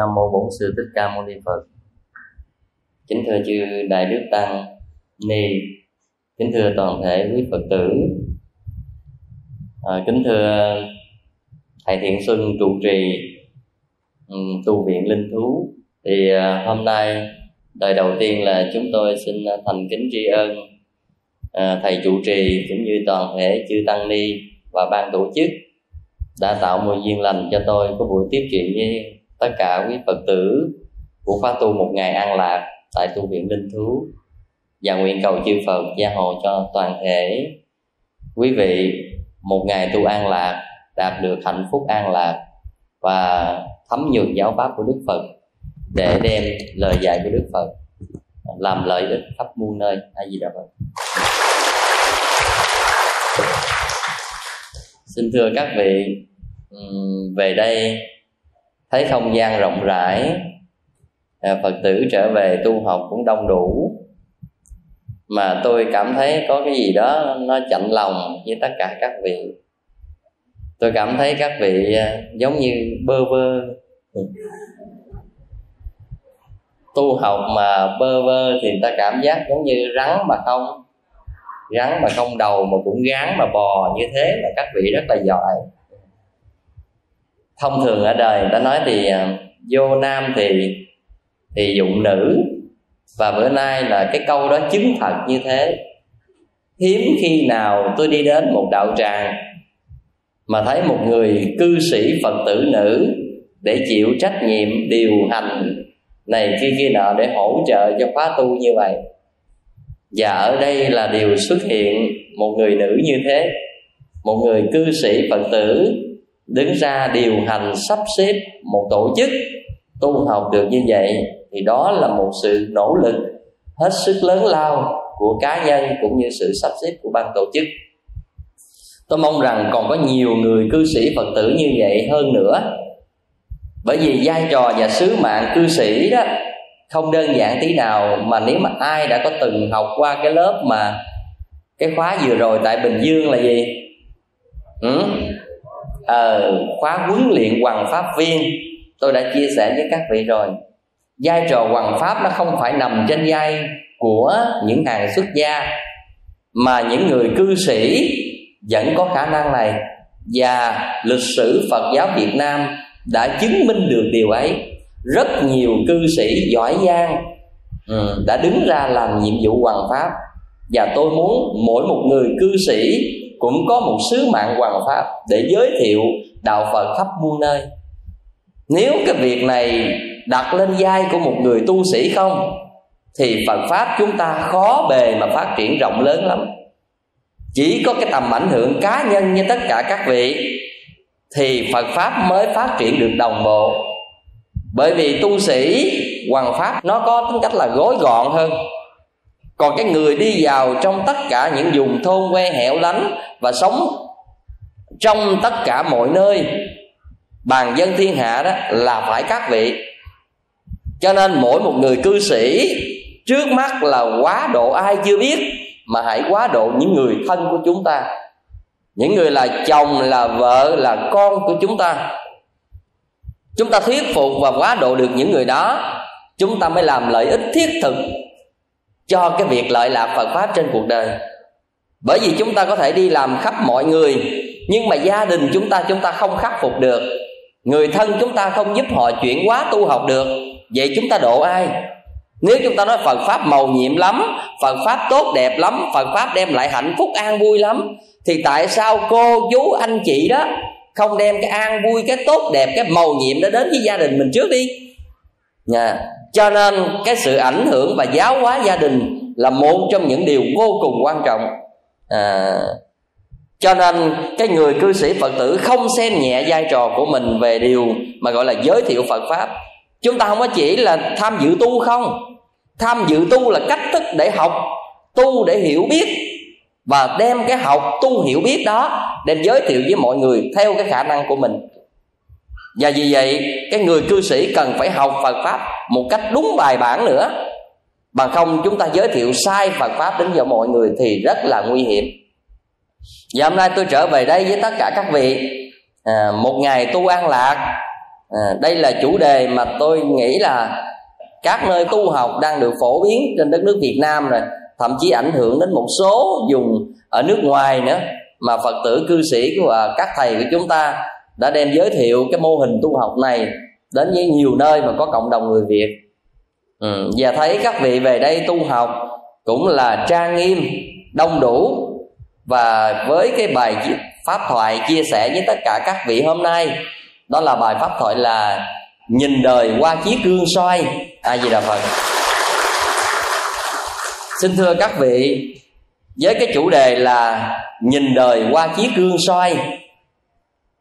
Nam mô Bổn sư Thích Ca Mâu Ni Phật. Kính thưa chư đại đức tăng ni, kính thưa toàn thể quý Phật tử. À, kính thưa thầy Thiện Xuân trụ trì ừ, tu viện linh thú thì à, hôm nay đời đầu tiên là chúng tôi xin thành kính tri ân À, thầy trụ trì cũng như toàn thể chư tăng ni và ban tổ chức đã tạo môi duyên lành cho tôi có buổi tiếp chuyện với tất cả quý phật tử của khóa tu một ngày an lạc tại tu viện linh thú. Và nguyện cầu chư phật gia hộ cho toàn thể quý vị một ngày tu an lạc, đạt được hạnh phúc an lạc và thấm nhuần giáo pháp của đức phật để đem lời dạy của đức phật làm lợi ích khắp muôn nơi. Hay gì đó phật xin thưa các vị về đây, thấy không gian rộng rãi à, phật tử trở về tu học cũng đông đủ. Mà tôi cảm thấy có cái gì đó nó chạnh lòng với tất cả các vị. Tôi cảm thấy các vị à, giống như bơ vơ. Tu học mà bơ vơ thì ta cảm giác giống như rắn mà không rắn mà không đầu mà cũng gán mà bò như thế là các vị rất là giỏi. Thông thường ở đời người ta nói thì à, vô nam thì thì dụng nữ. Và bữa nay là cái câu đó chứng thật như thế. Hiếm khi nào tôi đi đến một đạo tràng mà thấy một người cư sĩ phật tử nữ để chịu trách nhiệm điều hành này kia kia nọ để hỗ trợ cho khóa tu như vậy và ở đây là điều xuất hiện một người nữ như thế. Một người cư sĩ phật tử đứng ra điều hành sắp xếp một tổ chức tu học được như vậy. Thì đó là một sự nỗ lực hết sức lớn lao của cá nhân cũng như sự sắp xếp của ban tổ chức. Tôi mong rằng còn có nhiều người cư sĩ phật tử như vậy hơn nữa. Bởi vì vai trò và sứ mạng cư sĩ đó không đơn giản tí nào mà nếu mà ai đã có từng học qua cái lớp mà cái khóa vừa rồi tại bình dương là gì? Ừ? ờ, khóa huấn luyện hoàng pháp viên. Tôi đã chia sẻ với các vị rồi. Vai trò hoàng pháp nó không phải nằm trên vai của những hàng xuất gia mà những người cư sĩ vẫn có khả năng này. Và lịch sử phật giáo việt nam đã chứng minh được điều ấy rất nhiều cư sĩ giỏi giang ừ, đã đứng ra làm nhiệm vụ hoàng pháp. Và tôi muốn mỗi một người cư sĩ cũng có một sứ mạng hoàng pháp để giới thiệu đạo phật khắp muôn nơi. Nếu cái việc này đặt lên vai của một người tu sĩ không thì phật pháp chúng ta khó bề mà phát triển rộng lớn lắm. Chỉ có cái tầm ảnh hưởng cá nhân như tất cả các vị thì phật pháp mới phát triển được đồng bộ bởi vì tu sĩ, hoàng pháp, nó có tính cách là gối gọn hơn. Còn cái người đi vào trong tất cả những vùng thôn quê hẻo lánh và sống trong tất cả mọi nơi, bàn dân thiên hạ đó là phải các vị. Cho nên mỗi một người cư sĩ, trước mắt là quá độ ai chưa biết, mà hãy quá độ những người thân của chúng ta. Những người là chồng, là vợ, là con của chúng ta chúng ta thuyết phục và quá độ được những người đó. Chúng ta mới làm lợi ích thiết thực cho cái việc lợi lạc Phật pháp trên cuộc đời. Bởi vì chúng ta có thể đi làm khắp mọi người, nhưng mà gia đình chúng ta chúng ta không khắc phục được. Người thân chúng ta không giúp họ chuyển hóa tu học được. Vậy chúng ta độ ai? Nếu chúng ta nói Phật pháp màu nhiệm lắm, Phật pháp tốt đẹp lắm, Phật pháp đem lại hạnh phúc an vui lắm, thì tại sao cô chú anh chị đó không đem cái an vui cái tốt đẹp cái màu nhiệm đó đến với gia đình mình trước đi. Nha. Cho nên cái sự ảnh hưởng và giáo hóa gia đình là một trong những điều vô cùng quan trọng. À, cho nên cái người cư sĩ phật tử không xem nhẹ vai trò của mình về điều mà gọi là giới thiệu phật pháp. Chúng ta không có chỉ là tham dự tu không. Tham dự tu là cách thức để học tu để hiểu biết và đem cái học tu hiểu biết đó đem giới thiệu với mọi người theo cái khả năng của mình. Và vì vậy cái người cư sĩ cần phải học Phật pháp một cách đúng bài bản nữa. Bằng không chúng ta giới thiệu sai Phật pháp đến cho mọi người thì rất là nguy hiểm. Và hôm nay tôi trở về đây với tất cả các vị à, một ngày tu an lạc. À, đây là chủ đề mà tôi nghĩ là các nơi tu học đang được phổ biến trên đất nước Việt Nam rồi thậm chí ảnh hưởng đến một số vùng ở nước ngoài nữa mà Phật tử cư sĩ và các thầy của chúng ta đã đem giới thiệu cái mô hình tu học này đến với nhiều nơi mà có cộng đồng người Việt. Ừ, và thấy các vị về đây tu học cũng là trang nghiêm đông đủ và với cái bài pháp thoại chia sẻ với tất cả các vị hôm nay đó là bài pháp thoại là nhìn đời qua chiếc gương soi. A di đà phật xin thưa các vị, với cái chủ đề là nhìn đời qua chiếc gương soi,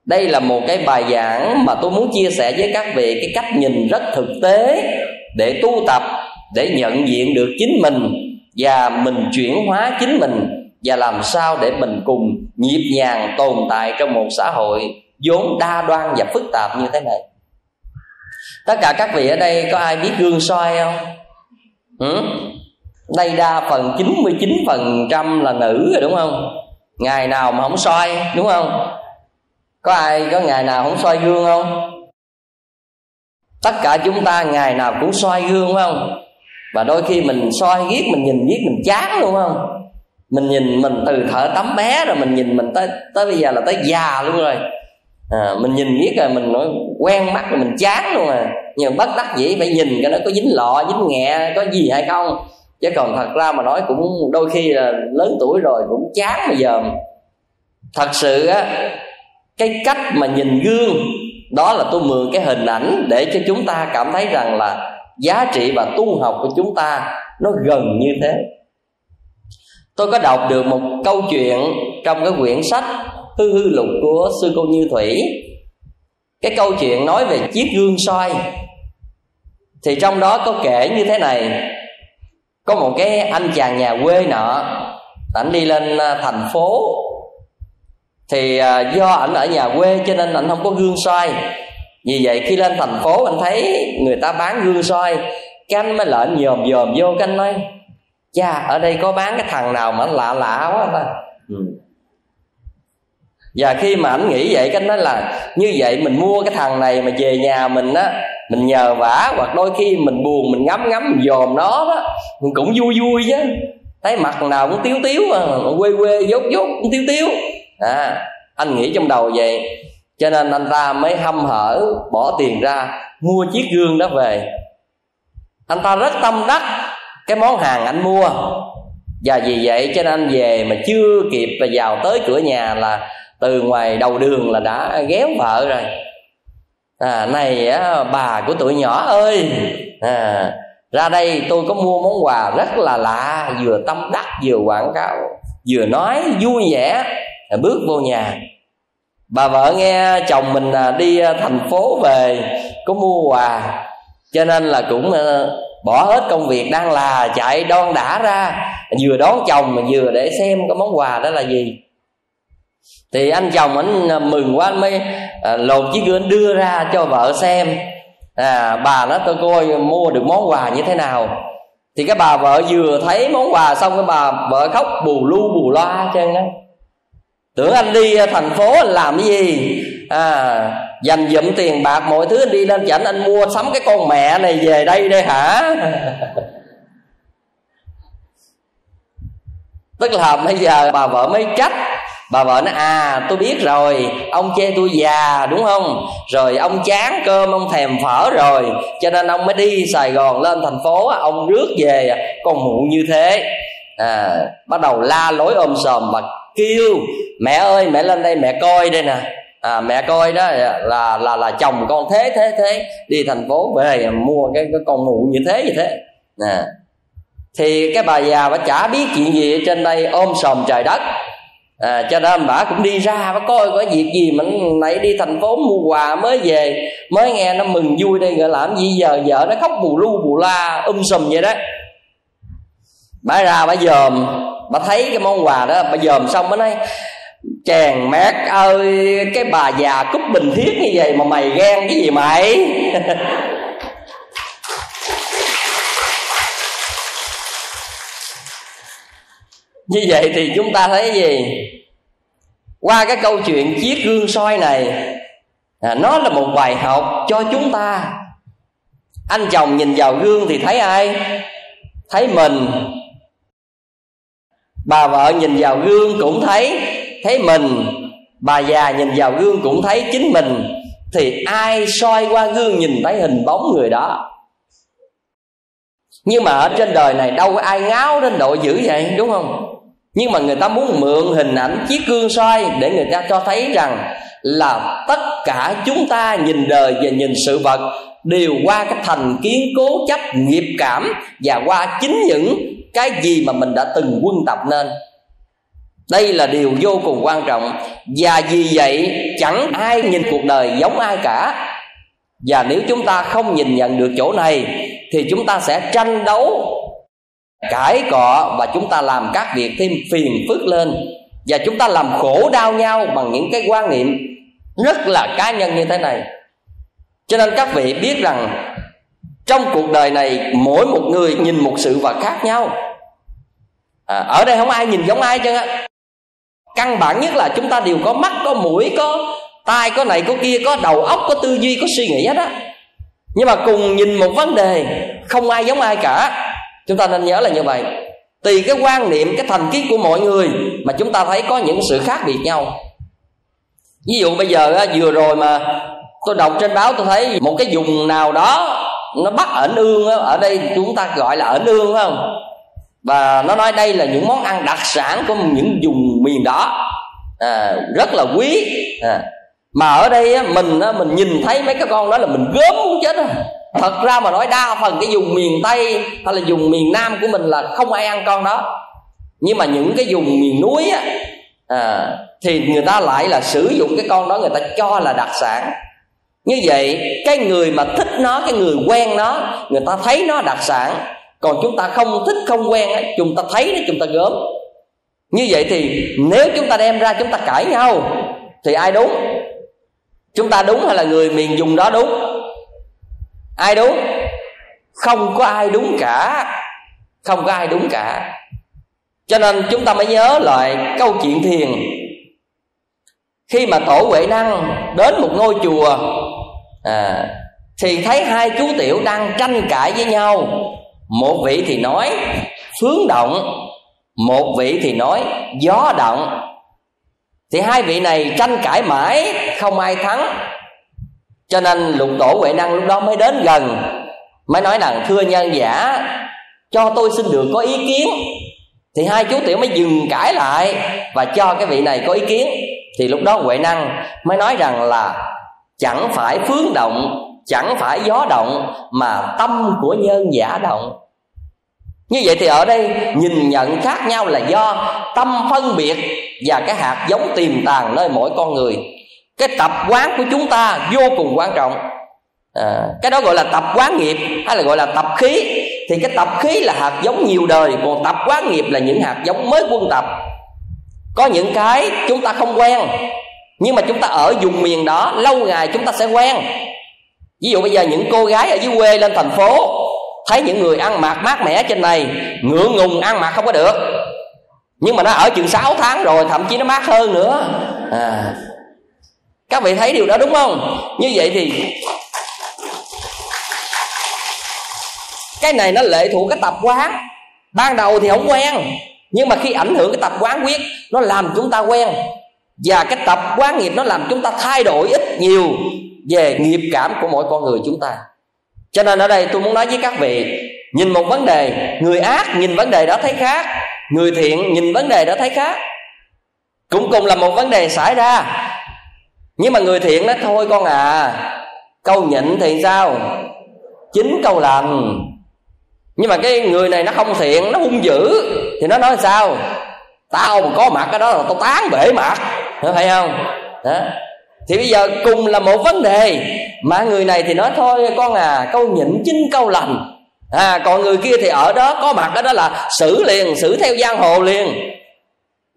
đây là một cái bài giảng mà tôi muốn chia sẻ với các vị cái cách nhìn rất thực tế để tu tập, để nhận diện được chính mình và mình chuyển hóa chính mình và làm sao để mình cùng nhịp nhàng tồn tại trong một xã hội vốn đa đoan và phức tạp như thế này tất cả các vị ở đây có ai biết gương soi không ừ? Đây đa phần 99 phần trăm là nữ rồi đúng không? Ngày nào mà không soi đúng không? Có ai có ngày nào không soi gương không? Tất cả chúng ta ngày nào cũng soi gương phải không? Và đôi khi mình soi giết mình nhìn giết mình chán luôn không? Mình nhìn mình từ thở tắm bé rồi mình nhìn mình tới tới bây giờ là tới già luôn rồi. À, mình nhìn biết rồi mình nói quen mắt rồi mình chán luôn à. Nhưng bất đắc dĩ phải nhìn cái nó có dính lọ dính nghẹ có gì hay không? Chứ còn thật ra mà nói cũng đôi khi là lớn tuổi rồi cũng chán bây giờ thật sự á, cái cách mà nhìn gương, đó là tôi mượn cái hình ảnh để cho chúng ta cảm thấy rằng là giá trị và tu học của chúng ta nó gần như thế. Tôi có đọc được một câu chuyện trong cái quyển sách hư hư lục của sư cô như thủy. Cái câu chuyện nói về chiếc gương soi. Thì trong đó có kể như thế này có một cái anh chàng nhà quê nọ ảnh đi lên à, thành phố. Thì à, do ảnh ở nhà quê cho nên ảnh không có gương soi. Vì vậy khi lên thành phố anh thấy người ta bán gương soi. Cái anh mới lệnh dòm dòm vô cái anh nói cha ở đây có bán cái thằng nào mà lạ lạ quá ta? Ừ. và khi mà ảnh nghĩ vậy cái nói là như vậy mình mua cái thằng này mà về nhà mình á mình nhờ vả, hoặc đôi khi mình buồn, mình ngắm ngắm, mình dòm nó đó. Mình cũng vui vui chứ. Thấy mặt nào cũng tiếu tiếu mà quê quê dốt dốt cũng tiếu tiếu. À anh nghĩ trong đầu vậy. Cho nên anh ta mới hâm hở, bỏ tiền ra, mua chiếc gương đó về. Anh ta rất tâm đắc cái món hàng anh mua. Và vì vậy cho nên anh về mà chưa kịp và vào tới cửa nhà là từ ngoài đầu đường là đã ghéo vợ rồi à này á, bà của tụi nhỏ ơi. À, ra đây tôi có mua món quà rất là lạ vừa tâm đắc vừa quảng cáo vừa nói vui vẻ. À, bước vô nhà. Bà vợ nghe chồng mình à, đi à, thành phố về có mua quà. Cho nên là cũng à, bỏ hết công việc đang là chạy đon đã ra vừa đón chồng mà vừa để xem cái món quà đó là gì thì anh chồng anh mừng quá anh mới à, lột chiếc gương đưa ra cho vợ xem. À bà nói tôi coi mua được món quà như thế nào? Thì cái bà vợ vừa thấy món quà xong cái bà vợ khóc bù lu bù loa chân á. Tưởng anh đi thành phố anh làm cái gì? À dành dụm tiền bạc mọi thứ anh đi lên chảnh anh mua sắm cái con mẹ này về đây đây hả? Tức là bây giờ bà vợ mới trách bà vợ nói à tôi biết rồi ông chê tôi già đúng không? Rồi ông chán cơm ông thèm phở rồi cho nên ông mới đi sài gòn lên thành phố ông rước về con muộn như thế. À, bắt đầu la lối ôm sòm và kêu mẹ ơi mẹ lên đây mẹ coi đây nè. À, mẹ coi đó là là là chồng con thế thế thế đi thành phố về mua cái cái con mụ như thế như thế. Nè thì cái bà già bà chả biết chuyện gì ở trên đây ôm sòm trời đất à, cho nên bà cũng đi ra bà coi có việc gì. Mà nãy đi thành phố mua quà mới về mới nghe nó mừng vui đây. Rồi làm gì giờ? Vợ nó khóc bù lu bù la um sùm vậy đó. Bà ra bà dòm bà thấy cái món quà đó bà dòm xong bà nói chàng mát ơi cái bà già cúc bình thiết như vậy mà mày ghen cái gì mày? như vậy thì chúng ta thấy gì? Qua cái câu chuyện chiếc gương soi này à, nó là một bài học cho chúng ta. Anh chồng nhìn vào gương thì thấy ai? Thấy mình. Bà vợ nhìn vào gương cũng thấy thấy mình. Bà già nhìn vào gương cũng thấy chính mình. Thì ai soi qua gương nhìn thấy hình bóng người đó? Nhưng mà ở trên đời này đâu có ai ngáo đến độ dữ vậy đúng không? Nhưng mà người ta muốn mượn hình ảnh chiếc gương soi để người ta cho thấy rằng là tất cả chúng ta nhìn đời và nhìn sự vật đều qua cái thành kiến cố chấp nghiệp cảm và qua chính những cái gì mà mình đã từng quân tập nên. Đây là điều vô cùng quan trọng và vì vậy chẳng ai nhìn cuộc đời giống ai cả. Và nếu chúng ta không nhìn nhận được chỗ này thì chúng ta sẽ tranh đấu cãi cọ và chúng ta làm các việc thêm phiền phức lên. Và chúng ta làm khổ đau nhau bằng những cái quan niệm rất là cá nhân như thế này. Cho nên các vị biết rằng trong cuộc đời này mỗi một người nhìn một sự vật khác nhau. À, ở đây không ai nhìn giống ai chứ. Á căn bản nhất là chúng ta đều có mắt có mũi có tai có này có kia có đầu óc có tư duy có suy nghĩ hết á. Nhưng mà cùng nhìn một vấn đề không ai giống ai cả chúng ta nên nhớ là như vậy. Tùy cái quan niệm cái thành kiến của mọi người mà chúng ta thấy có những sự khác biệt nhau. Ví dụ bây giờ vừa rồi mà tôi đọc trên báo tôi thấy một cái vùng nào đó nó bắt ẩn ương ở đây chúng ta gọi là ẩn ương phải không? Và nó nói đây là những món ăn đặc sản của những vùng miền đó. À, rất là quý. À. mà ở đây mình mình nhìn thấy mấy cái con đó là mình gớm muốn chết thật ra mà nói đa phần cái vùng miền tây hay là vùng miền nam của mình là không ai ăn con đó. Nhưng mà những cái vùng miền núi á à, thì người ta lại là sử dụng cái con đó người ta cho là đặc sản. Như vậy cái người mà thích nó cái người quen nó người ta thấy nó đặc sản. Còn chúng ta không thích không quen ấy, chúng ta thấy nó chúng ta gớm. Như vậy thì nếu chúng ta đem ra chúng ta cãi nhau thì ai đúng? Chúng ta đúng hay là người miền dùng đó đúng? Ai đúng? Không có ai đúng cả. Không có ai đúng cả. Cho nên chúng ta mới nhớ lại câu chuyện thiền. Khi mà tổ huệ năng đến một ngôi chùa à, thì thấy hai chú tiểu đang tranh cãi với nhau. Một vị thì nói phướng động. Một vị thì nói gió động. Thì hai vị này tranh cãi mãi không ai thắng cho nên lục tổ huệ năng lúc đó mới đến gần. Mới nói rằng thưa nhân giả, cho tôi xin được có ý kiến. Thì hai chú tiểu mới dừng cãi lại và cho cái vị này có ý kiến. Thì lúc đó huệ năng mới nói rằng là, chẳng phải phướng động, chẳng phải gió động, mà tâm của nhân giả động. Như vậy thì ở đây nhìn nhận khác nhau là do tâm phân biệt và cái hạt giống tiềm tàng nơi mỗi con người cái tập quán của chúng ta vô cùng quan trọng. À, cái đó gọi là tập quán nghiệp hay là gọi là tập khí. Thì cái tập khí là hạt giống nhiều đời còn tập quán nghiệp là những hạt giống mới quân tập. Có những cái chúng ta không quen nhưng mà chúng ta ở vùng miền đó lâu ngày chúng ta sẽ quen. Ví dụ bây giờ những cô gái ở dưới quê lên thành phố thấy những người ăn mặc mát mẻ trên này ngượng ngùng ăn mặc không có được. Nhưng mà nó ở chừng 6 tháng rồi thậm chí nó mát hơn nữa. À các vị thấy điều đó đúng không? Như vậy thì cái này nó lệ thuộc cái tập quán. Ban đầu thì không quen, nhưng mà khi ảnh hưởng cái tập quán quyết, nó làm chúng ta quen. Và cái tập quán nghiệp nó làm chúng ta thay đổi ít nhiều về nghiệp cảm của mỗi con người chúng ta. Cho nên ở đây tôi muốn nói với các vị, nhìn một vấn đề, người ác nhìn vấn đề đó thấy khác, người thiện nhìn vấn đề đó thấy khác. Cũng cùng là một vấn đề xảy ra nhưng mà người thiện nói, thôi con à câu nhịn thì sao? Chính câu lành. Nhưng mà cái người này nó không thiện, nó hung dữ. Thì nó nói sao? Tao mà có mặt cái đó là tao tán bể mặt. Phải không? Đó. Thì bây giờ cùng là một vấn đề. Mà người này thì nói, thôi con à câu nhịn chính câu lành. À còn người kia thì ở đó có mặt ở đó là xử liền, xử theo giang hồ liền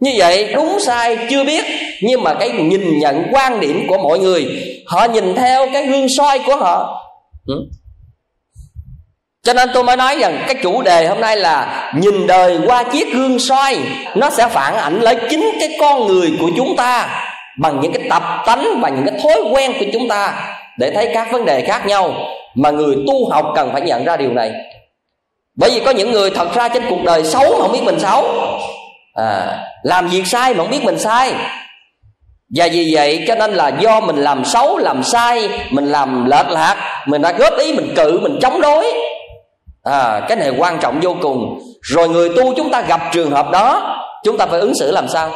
như vậy, đúng sai, chưa biết. Nhưng mà cái nhìn nhận quan điểm của mọi người, họ nhìn theo cái gương soi của họ. Ừ. Cho nên tôi mới nói rằng cái chủ đề hôm nay là nhìn đời qua chiếc gương soi, nó sẽ phản ảnh lấy chính cái con người của chúng ta bằng những cái tập tánh và những cái thói quen của chúng ta để thấy các vấn đề khác nhau. Mà người tu học cần phải nhận ra điều này. Bởi vì có những người thật ra trên cuộc đời xấu mà không biết mình xấu à, làm việc sai mà không biết mình sai. Và vì vậy cho nên là do mình làm xấu làm sai mình làm lệch lạc mình đã góp ý mình cự mình chống đối. À, cái này quan trọng vô cùng. Rồi người tu chúng ta gặp trường hợp đó chúng ta phải ứng xử làm sao?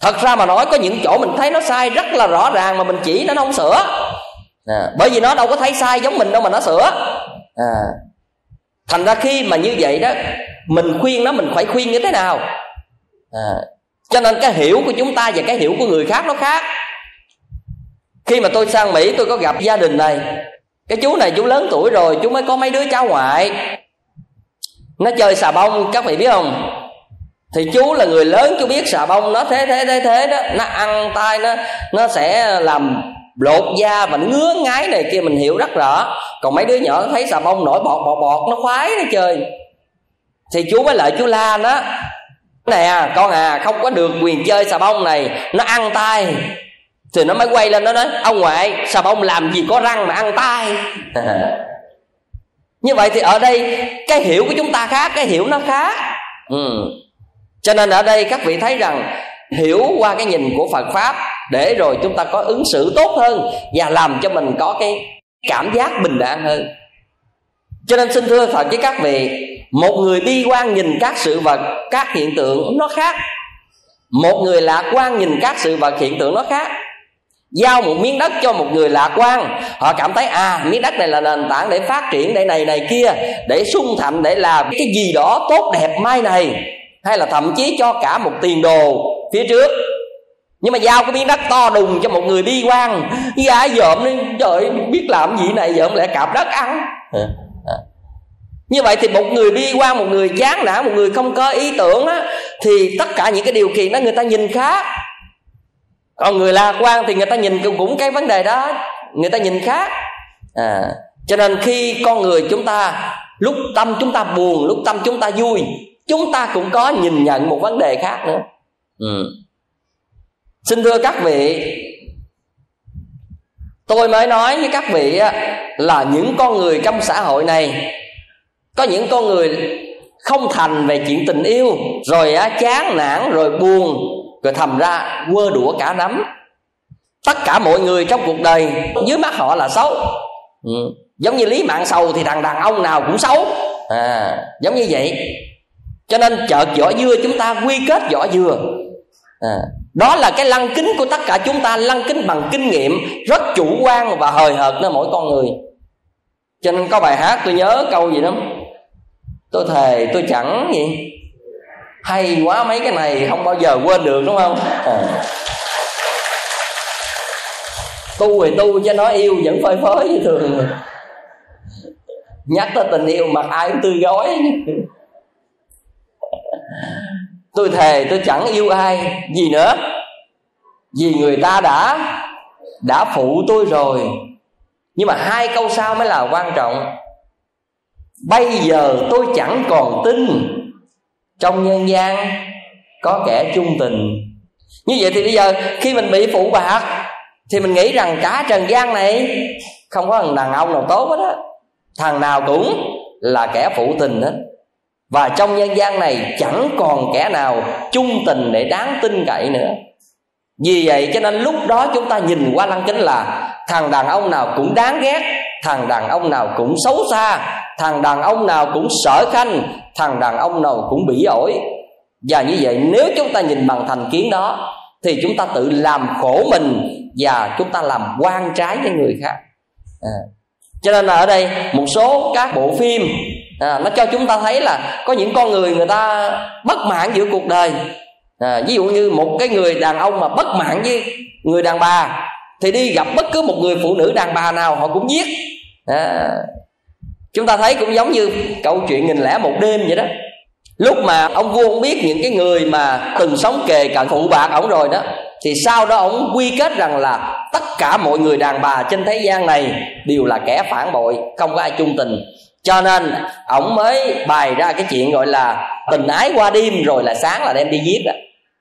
Thật ra mà nói có những chỗ mình thấy nó sai rất là rõ ràng mà mình chỉ nó không sửa. À, bởi vì nó đâu có thấy sai giống mình đâu mà nó sửa. À, thành ra khi mà như vậy đó mình khuyên nó mình phải khuyên như thế nào? À, cho nên cái hiểu của chúng ta và cái hiểu của người khác nó khác. Khi mà tôi sang mỹ tôi có gặp gia đình này. Cái chú này chú lớn tuổi rồi chú mới có mấy đứa cháu ngoại. Nó chơi xà bông các vị biết không? Thì chú là người lớn chú biết xà bông nó thế thế thế thế đó. Nó ăn tay nó nó sẽ làm lột da và ngứa ngái này kia, mình hiểu rất rõ. Còn mấy đứa nhỏ thấy xà bông nổi bọt bọt bọt, nó khoái nó chơi thì chú mới lại chú la nó, nè, con à không có được quyền chơi xà bông này, nó ăn tay. Thì nó mới quay lên, nó nói, ông ngoại, xà bông làm gì có răng mà ăn tay? Như vậy thì ở đây, cái hiểu của chúng ta khác, cái hiểu nó khác ừ. cho nên ở đây các vị thấy rằng, hiểu qua cái nhìn của phật pháp để rồi chúng ta có ứng xử tốt hơn và làm cho mình có cái cảm giác bình an hơn. Cho nên xin thưa thật với các vị, một người bi quan nhìn các sự vật, các hiện tượng nó khác. Một người lạc quan nhìn các sự vật, hiện tượng nó khác. Giao một miếng đất cho một người lạc quan, họ cảm thấy à miếng đất này là nền tảng để phát triển, để này này, kia, để sung thạnh, để làm cái gì đó tốt, đẹp mai này. Hay là thậm chí cho cả một tiền đồ phía trước nhưng mà giao cái miếng đất to đùng cho một người bi quan. Gái dợm đi trời biết làm gì này dợm lại cạp đất ăn. Như vậy thì một người bi quan một người chán nản một người không có ý tưởng á thì tất cả những cái điều kiện đó người ta nhìn khác. Còn người lạc quan thì người ta nhìn cũng cái vấn đề đó người ta nhìn khác. À, cho nên khi con người chúng ta lúc tâm chúng ta buồn lúc tâm chúng ta vui chúng ta cũng có nhìn nhận một vấn đề khác nữa. Ừ xin thưa các vị tôi mới nói với các vị là những con người trong xã hội này có những con người không thành về chuyện tình yêu rồi á chán nản rồi buồn rồi thầm ra quơ đũa cả nắm tất cả mọi người trong cuộc đời dưới mắt họ là xấu. Ừ. giống như lý mạng sầu thì thằng đàn ông nào cũng xấu. À, giống như vậy. Cho nên chợt vỏ dưa chúng ta quy kết vỏ dừa. À, đó là cái lăng kính của tất cả chúng ta, lăng kính bằng kinh nghiệm, rất chủ quan và hời hợt nơi mỗi con người. Cho nên có bài hát tôi nhớ câu gì lắm? Tôi thề, tôi chẳng gì. Hay quá mấy cái này không bao giờ quên được, đúng không? À. tu thì tu cho nói yêu vẫn phơi phới như thường. Nhắc tới tình yêu mặt ai cũng tươi gói tôi thề tôi chẳng yêu ai. Gì nữa? Vì người ta đã đã phụ tôi rồi. Nhưng mà hai câu sau mới là quan trọng. Bây giờ tôi chẳng còn tin trong nhân gian có kẻ chung tình. Như vậy thì bây giờ khi mình bị phụ bạc, thì mình nghĩ rằng cả trần gian này không có thằng đàn ông nào tốt hết á. Thằng nào cũng là kẻ phụ tình hết và trong nhân gian này chẳng còn kẻ nào chung tình để đáng tin cậy nữa. Vì vậy cho nên lúc đó chúng ta nhìn qua lăng kính là thằng đàn ông nào cũng đáng ghét, thằng đàn ông nào cũng xấu xa, thằng đàn ông nào cũng sở khanh, thằng đàn ông nào cũng bị ổi. Và như vậy nếu chúng ta nhìn bằng thành kiến đó, thì chúng ta tự làm khổ mình và chúng ta làm quan trái với người khác. À cho nên là ở đây một số các bộ phim à, nó cho chúng ta thấy là có những con người người ta bất mãn giữa cuộc đời. À, ví dụ như một cái người đàn ông mà bất mãn với người đàn bà thì đi gặp bất cứ một người phụ nữ đàn bà nào họ cũng giết. À, chúng ta thấy cũng giống như câu chuyện nghìn lẻ một đêm vậy đó. Lúc mà ông vua không biết những cái người mà từng sống kề cận phụ bạc ổng rồi đó thì sau đó ông quy kết rằng là tất cả mọi người đàn bà trên thế gian này đều là kẻ phản bội, không có ai chung tình. Cho nên ổng mới bày ra cái chuyện gọi là tình ái qua đêm rồi là sáng là đem đi giết đó.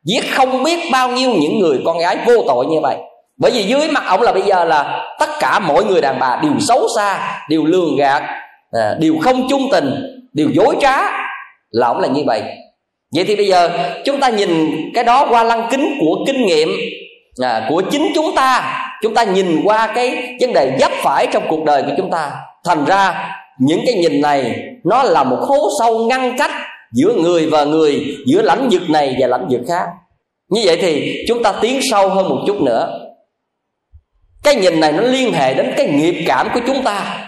Giết không biết bao nhiêu những người con gái vô tội như vậy. Bởi vì dưới mặt ổng là bây giờ là tất cả mọi người đàn bà đều xấu xa, đều lường gạt à, đều không chung tình, đều dối trá. Là ổng là như vậy vậy thì bây giờ chúng ta nhìn cái đó qua lăng kính của kinh nghiệm à, của chính chúng ta. Chúng ta nhìn qua cái vấn đề vấp phải trong cuộc đời của chúng ta. Thành ra những cái nhìn này nó là một hố sâu ngăn cách giữa người và người giữa lãnh vực này và lãnh vực khác. Như vậy thì chúng ta tiến sâu hơn một chút nữa. Cái nhìn này nó liên hệ đến cái nghiệp cảm của chúng ta.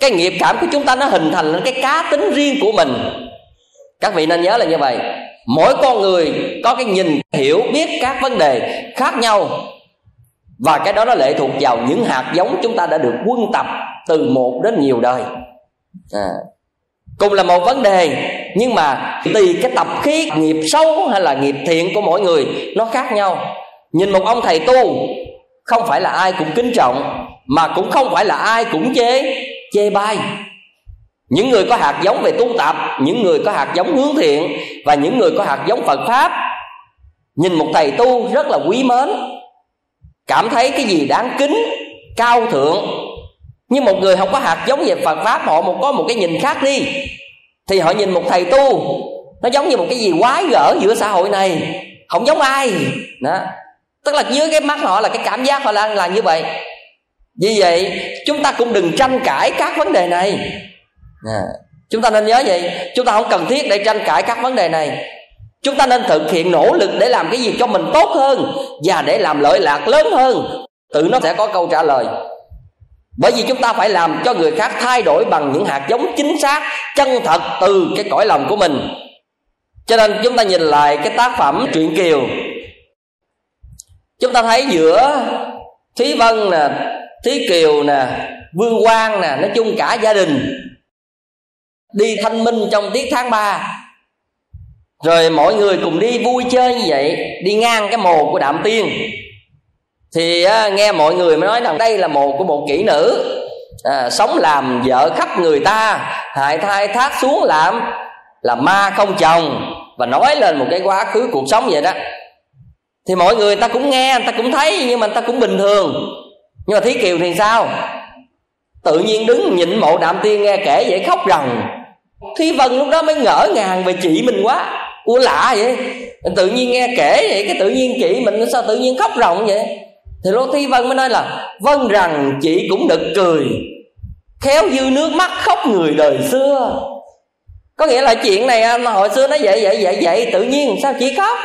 Cái nghiệp cảm của chúng ta nó hình thành lên cái cá tính riêng của mình các vị nên nhớ là như vậy. Mỗi con người có cái nhìn, hiểu, biết các vấn đề khác nhau. Và cái đó nó lệ thuộc vào những hạt giống chúng ta đã được quân tập từ một đến nhiều đời. À. cùng là một vấn đề, nhưng mà tùy cái tập khí, nghiệp xấu hay là nghiệp thiện của mỗi người, nó khác nhau. Nhìn một ông thầy tu, không phải là ai cũng kính trọng, mà cũng không phải là ai cũng chế, chê bai những người có hạt giống về tu tập, những người có hạt giống hướng thiện, và những người có hạt giống phật pháp, nhìn một thầy tu rất là quý mến, cảm thấy cái gì đáng kính, cao thượng. Nhưng một người không có hạt giống về phật pháp, họ một, có một cái nhìn khác đi. Thì họ nhìn một thầy tu, nó giống như một cái gì quái gở giữa xã hội này. Không giống ai. Đó. Tức là dưới cái mắt họ là cái cảm giác họ là là như vậy. Vì vậy, chúng ta cũng đừng tranh cãi các vấn đề này à, chúng ta nên nhớ vậy. Chúng ta không cần thiết để tranh cãi các vấn đề này. Chúng ta nên thực hiện nỗ lực để làm cái gì cho mình tốt hơn và để làm lợi lạc lớn hơn. Tự nó sẽ có câu trả lời. Bởi vì chúng ta phải làm cho người khác thay đổi bằng những hạt giống chính xác chân thật từ cái cõi lòng của mình. Cho nên chúng ta nhìn lại cái tác phẩm truyện kiều. Chúng ta thấy giữa thúy vân nè thúy kiều nè vương quang nè nói chung cả gia đình đi thanh minh trong tiết tháng 3 rồi mọi người cùng đi vui chơi như vậy đi ngang cái mồ của đạm tiên. Thì à, nghe mọi người mới nói rằng đây là mồ của một kỹ nữ. À, sống làm vợ khắp người ta hại thai thác xuống làm là ma không chồng và nói lên một cái quá khứ cuộc sống vậy đó. Thì mọi người ta cũng nghe người ta cũng thấy nhưng mà người ta cũng bình thường. Nhưng mà thí kiều thì sao? Tự nhiên đứng nhịn mộ đạm tiên nghe kể vậy khóc ròng Thi vân lúc đó mới ngỡ ngàng về chị mình quá. Ủa lạ vậy? Tự nhiên nghe kể vậy, cái tự nhiên chị mình sao tự nhiên khóc ròng vậy? Thì lô thi vân mới nói là vân rằng chị cũng đực cười, khéo dư nước mắt khóc người đời xưa. Có nghĩa là chuyện này à, hồi xưa nó vậy vậy vậy vậy tự nhiên sao chị khóc?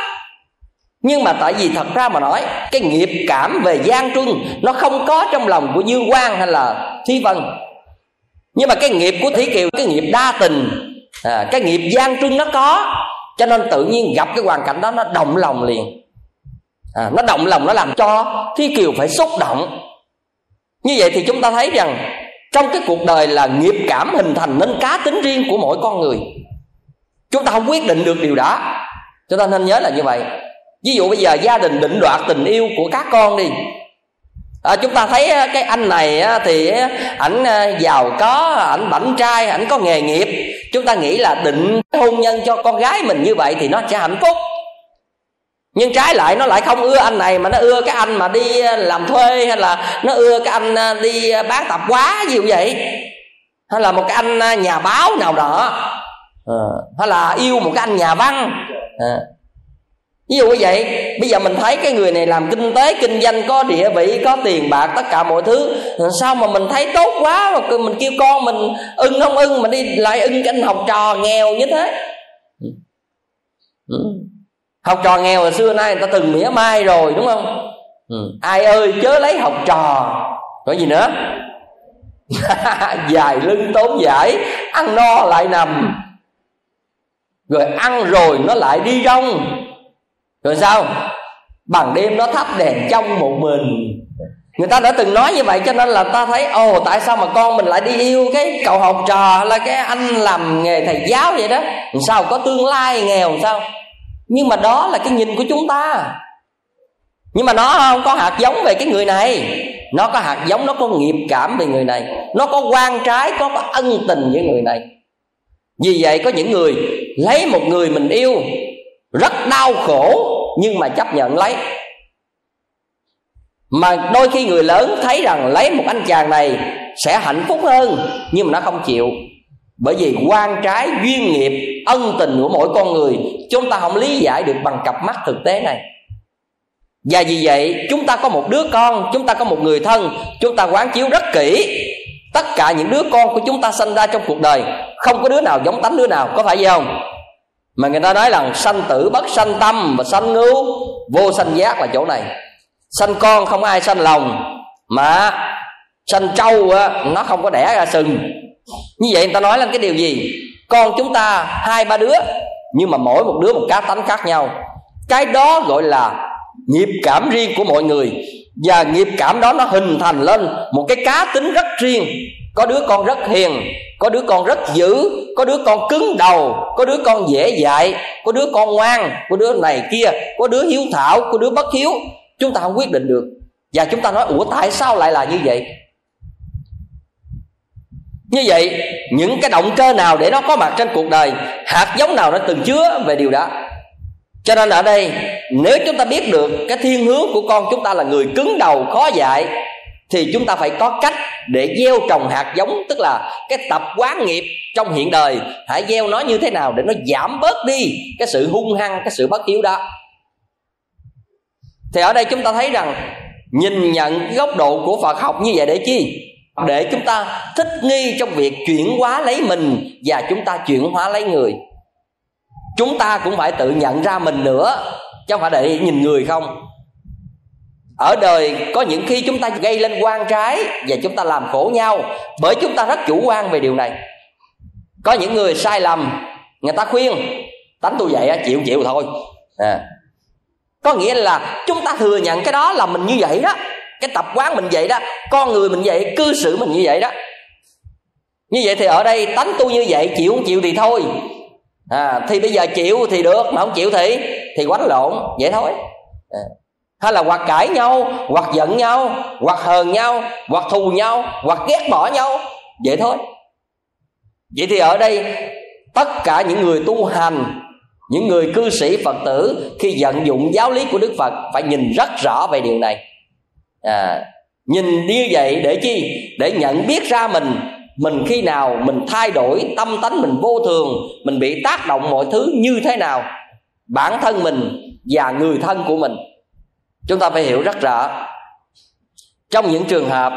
Nhưng mà tại vì thật ra mà nói, cái nghiệp cảm về gian truân nó không có trong lòng của dương quang hay là thi vân nhưng mà cái nghiệp của thủy kiều cái nghiệp đa tình à, cái nghiệp gian trưng nó có. Cho nên tự nhiên gặp cái hoàn cảnh đó nó động lòng liền. À, nó động lòng nó làm cho thi kiều phải xúc động. Như vậy thì chúng ta thấy rằng trong cái cuộc đời là nghiệp cảm hình thành nên cá tính riêng của mỗi con người. Chúng ta không quyết định được điều đó. Chúng ta nên nhớ là như vậy. Ví dụ bây giờ gia đình định đoạt tình yêu của các con đi à, chúng ta thấy à, cái anh này à, thì à, ảnh giàu có ảnh bảnh trai ảnh có nghề nghiệp. Chúng ta nghĩ là định hôn nhân cho con gái mình như vậy thì nó sẽ hạnh phúc. Nhưng trái lại nó lại không ưa anh này mà nó ưa cái anh mà đi làm thuê hay là nó ưa cái anh đi bán tạp hóa gì vậy. Hay là một cái anh nhà báo nào đó. À, hay là yêu một cái anh nhà văn. À, ví dụ như vậy bây giờ mình thấy cái người này làm kinh tế kinh doanh có địa vị có tiền bạc tất cả mọi thứ sao mà mình thấy tốt quá mà mình kêu con mình ưng không ưng mà đi lại ưng cái anh học trò nghèo như thế? Ừ. học trò nghèo là xưa nay người ta từng mỉa mai rồi đúng không? Ừ. ai ơi chớ lấy học trò. Có gì nữa? Dài lưng tốn giải ăn no lại nằm. Rồi ăn rồi nó lại đi rong rồi sao? Bằng đêm nó thắp đèn trong một mình. Người ta đã từng nói như vậy cho nên là ta thấy ồ tại sao mà con mình lại đi yêu cái cậu học trò là cái anh làm nghề thầy giáo vậy đó? Sao có tương lai nghèo sao? Nhưng mà đó là cái nhìn của chúng ta. Nhưng mà nó không có hạt giống về cái người này. Nó có hạt giống nó có nghiệp cảm về người này. Nó có quan trái có, có ân tình với người này. Vì vậy có những người lấy một người mình yêu rất đau khổ, nhưng mà chấp nhận lấy. Mà đôi khi người lớn thấy rằng lấy một anh chàng này sẽ hạnh phúc hơn, nhưng mà nó không chịu. Bởi vì quan trái, duyên nghiệp, ân tình của mỗi con người, chúng ta không lý giải được bằng cặp mắt thực tế này. Và vì vậy, chúng ta có một đứa con, chúng ta có một người thân, chúng ta quán chiếu rất kỹ. Tất cả những đứa con của chúng ta sinh ra trong cuộc đời, không có đứa nào giống tánh đứa nào, có phải vậy không? Mà người ta nói rằng sanh tử bất sanh tâm và sanh ngưu vô sanh giác là chỗ này. Sanh con không ai sanh lòng mà sanh trâu á, nó không có đẻ ra sừng. Như vậy người ta nói là cái điều gì? Con chúng ta hai ba đứa nhưng mà mỗi một đứa một cá tánh khác nhau. Cái đó gọi là nghiệp cảm riêng của mọi người. Và nghiệp cảm đó nó hình thành lên một cái cá tính rất riêng có đứa con rất hiền, có đứa con rất dữ, có đứa con cứng đầu, có đứa con dễ dạy có đứa con ngoan, có đứa này kia, có đứa hiếu thảo, có đứa bất hiếu. Chúng ta không quyết định được. Và chúng ta nói, ủa, tại sao lại là như vậy? Như vậy, những cái động cơ nào để nó có mặt trên cuộc đời, hạt giống nào nó từng chứa về điều đó? Cho nên ở đây, nếu chúng ta biết được cái thiên hướng của con chúng ta là người cứng đầu, khó dạy thì chúng ta phải có cách để gieo trồng hạt giống, tức là cái tập quán nghiệp trong hiện đời. Hãy gieo nó như thế nào để nó giảm bớt đi cái sự hung hăng, cái sự bất hiếu đó. Thì ở đây chúng ta thấy rằng, nhìn nhận góc độ của phật học như vậy để chi? Để chúng ta thích nghi trong việc chuyển hóa lấy mình và chúng ta chuyển hóa lấy người. Chúng ta cũng phải tự nhận ra mình nữa, chứ không phải để nhìn người không ở đời có những khi chúng ta gây lên quan trái và chúng ta làm khổ nhau bởi chúng ta rất chủ quan về điều này. Có những người sai lầm người ta khuyên tánh tôi vậy chịu chịu thôi. À. có nghĩa là chúng ta thừa nhận cái đó là mình như vậy đó cái tập quán mình vậy đó con người mình vậy cư xử mình như vậy đó. Như vậy thì ở đây tánh tôi như vậy chịu không chịu thì thôi. À, thì bây giờ chịu thì được mà không chịu thì thì quánh lộn vậy thôi. À hay là hoặc cãi nhau hoặc giận nhau hoặc hờn nhau hoặc thù nhau hoặc ghét bỏ nhau. Vậy thôi. Vậy thì ở đây tất cả những người tu hành những người cư sĩ phật tử khi vận dụng giáo lý của đức phật phải nhìn rất rõ về điều này. À, nhìn như vậy để chi? Để nhận biết ra mình. Mình khi nào mình thay đổi tâm tánh mình vô thường mình bị tác động mọi thứ như thế nào. Bản thân mình và người thân của mình chúng ta phải hiểu rất rõ, trong những trường hợp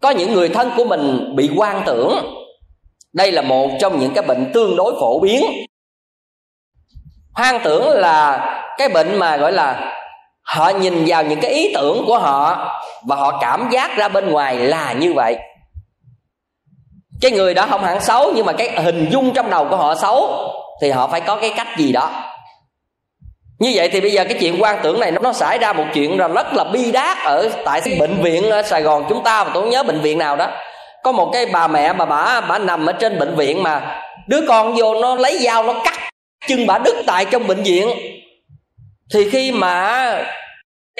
có những người thân của mình bị quan tưởng, đây là một trong những cái bệnh tương đối phổ biến. Hoang tưởng là cái bệnh mà gọi là họ nhìn vào những cái ý tưởng của họ và họ cảm giác ra bên ngoài là như vậy. Cái người đó không hẳn xấu, nhưng mà cái hình dung trong đầu của họ xấu, thì họ phải có cái cách gì đó như vậy thì bây giờ cái chuyện quan tưởng này nó xảy ra một chuyện là rất là bi đát ở tại bệnh viện ở Sài Gòn chúng ta, mà tôi không nhớ bệnh viện nào đó. Có một cái bà mẹ mà bà bà nằm ở trên bệnh viện mà đứa con vô nó lấy dao nó cắt chân bà đứt tại trong bệnh viện. Thì khi mà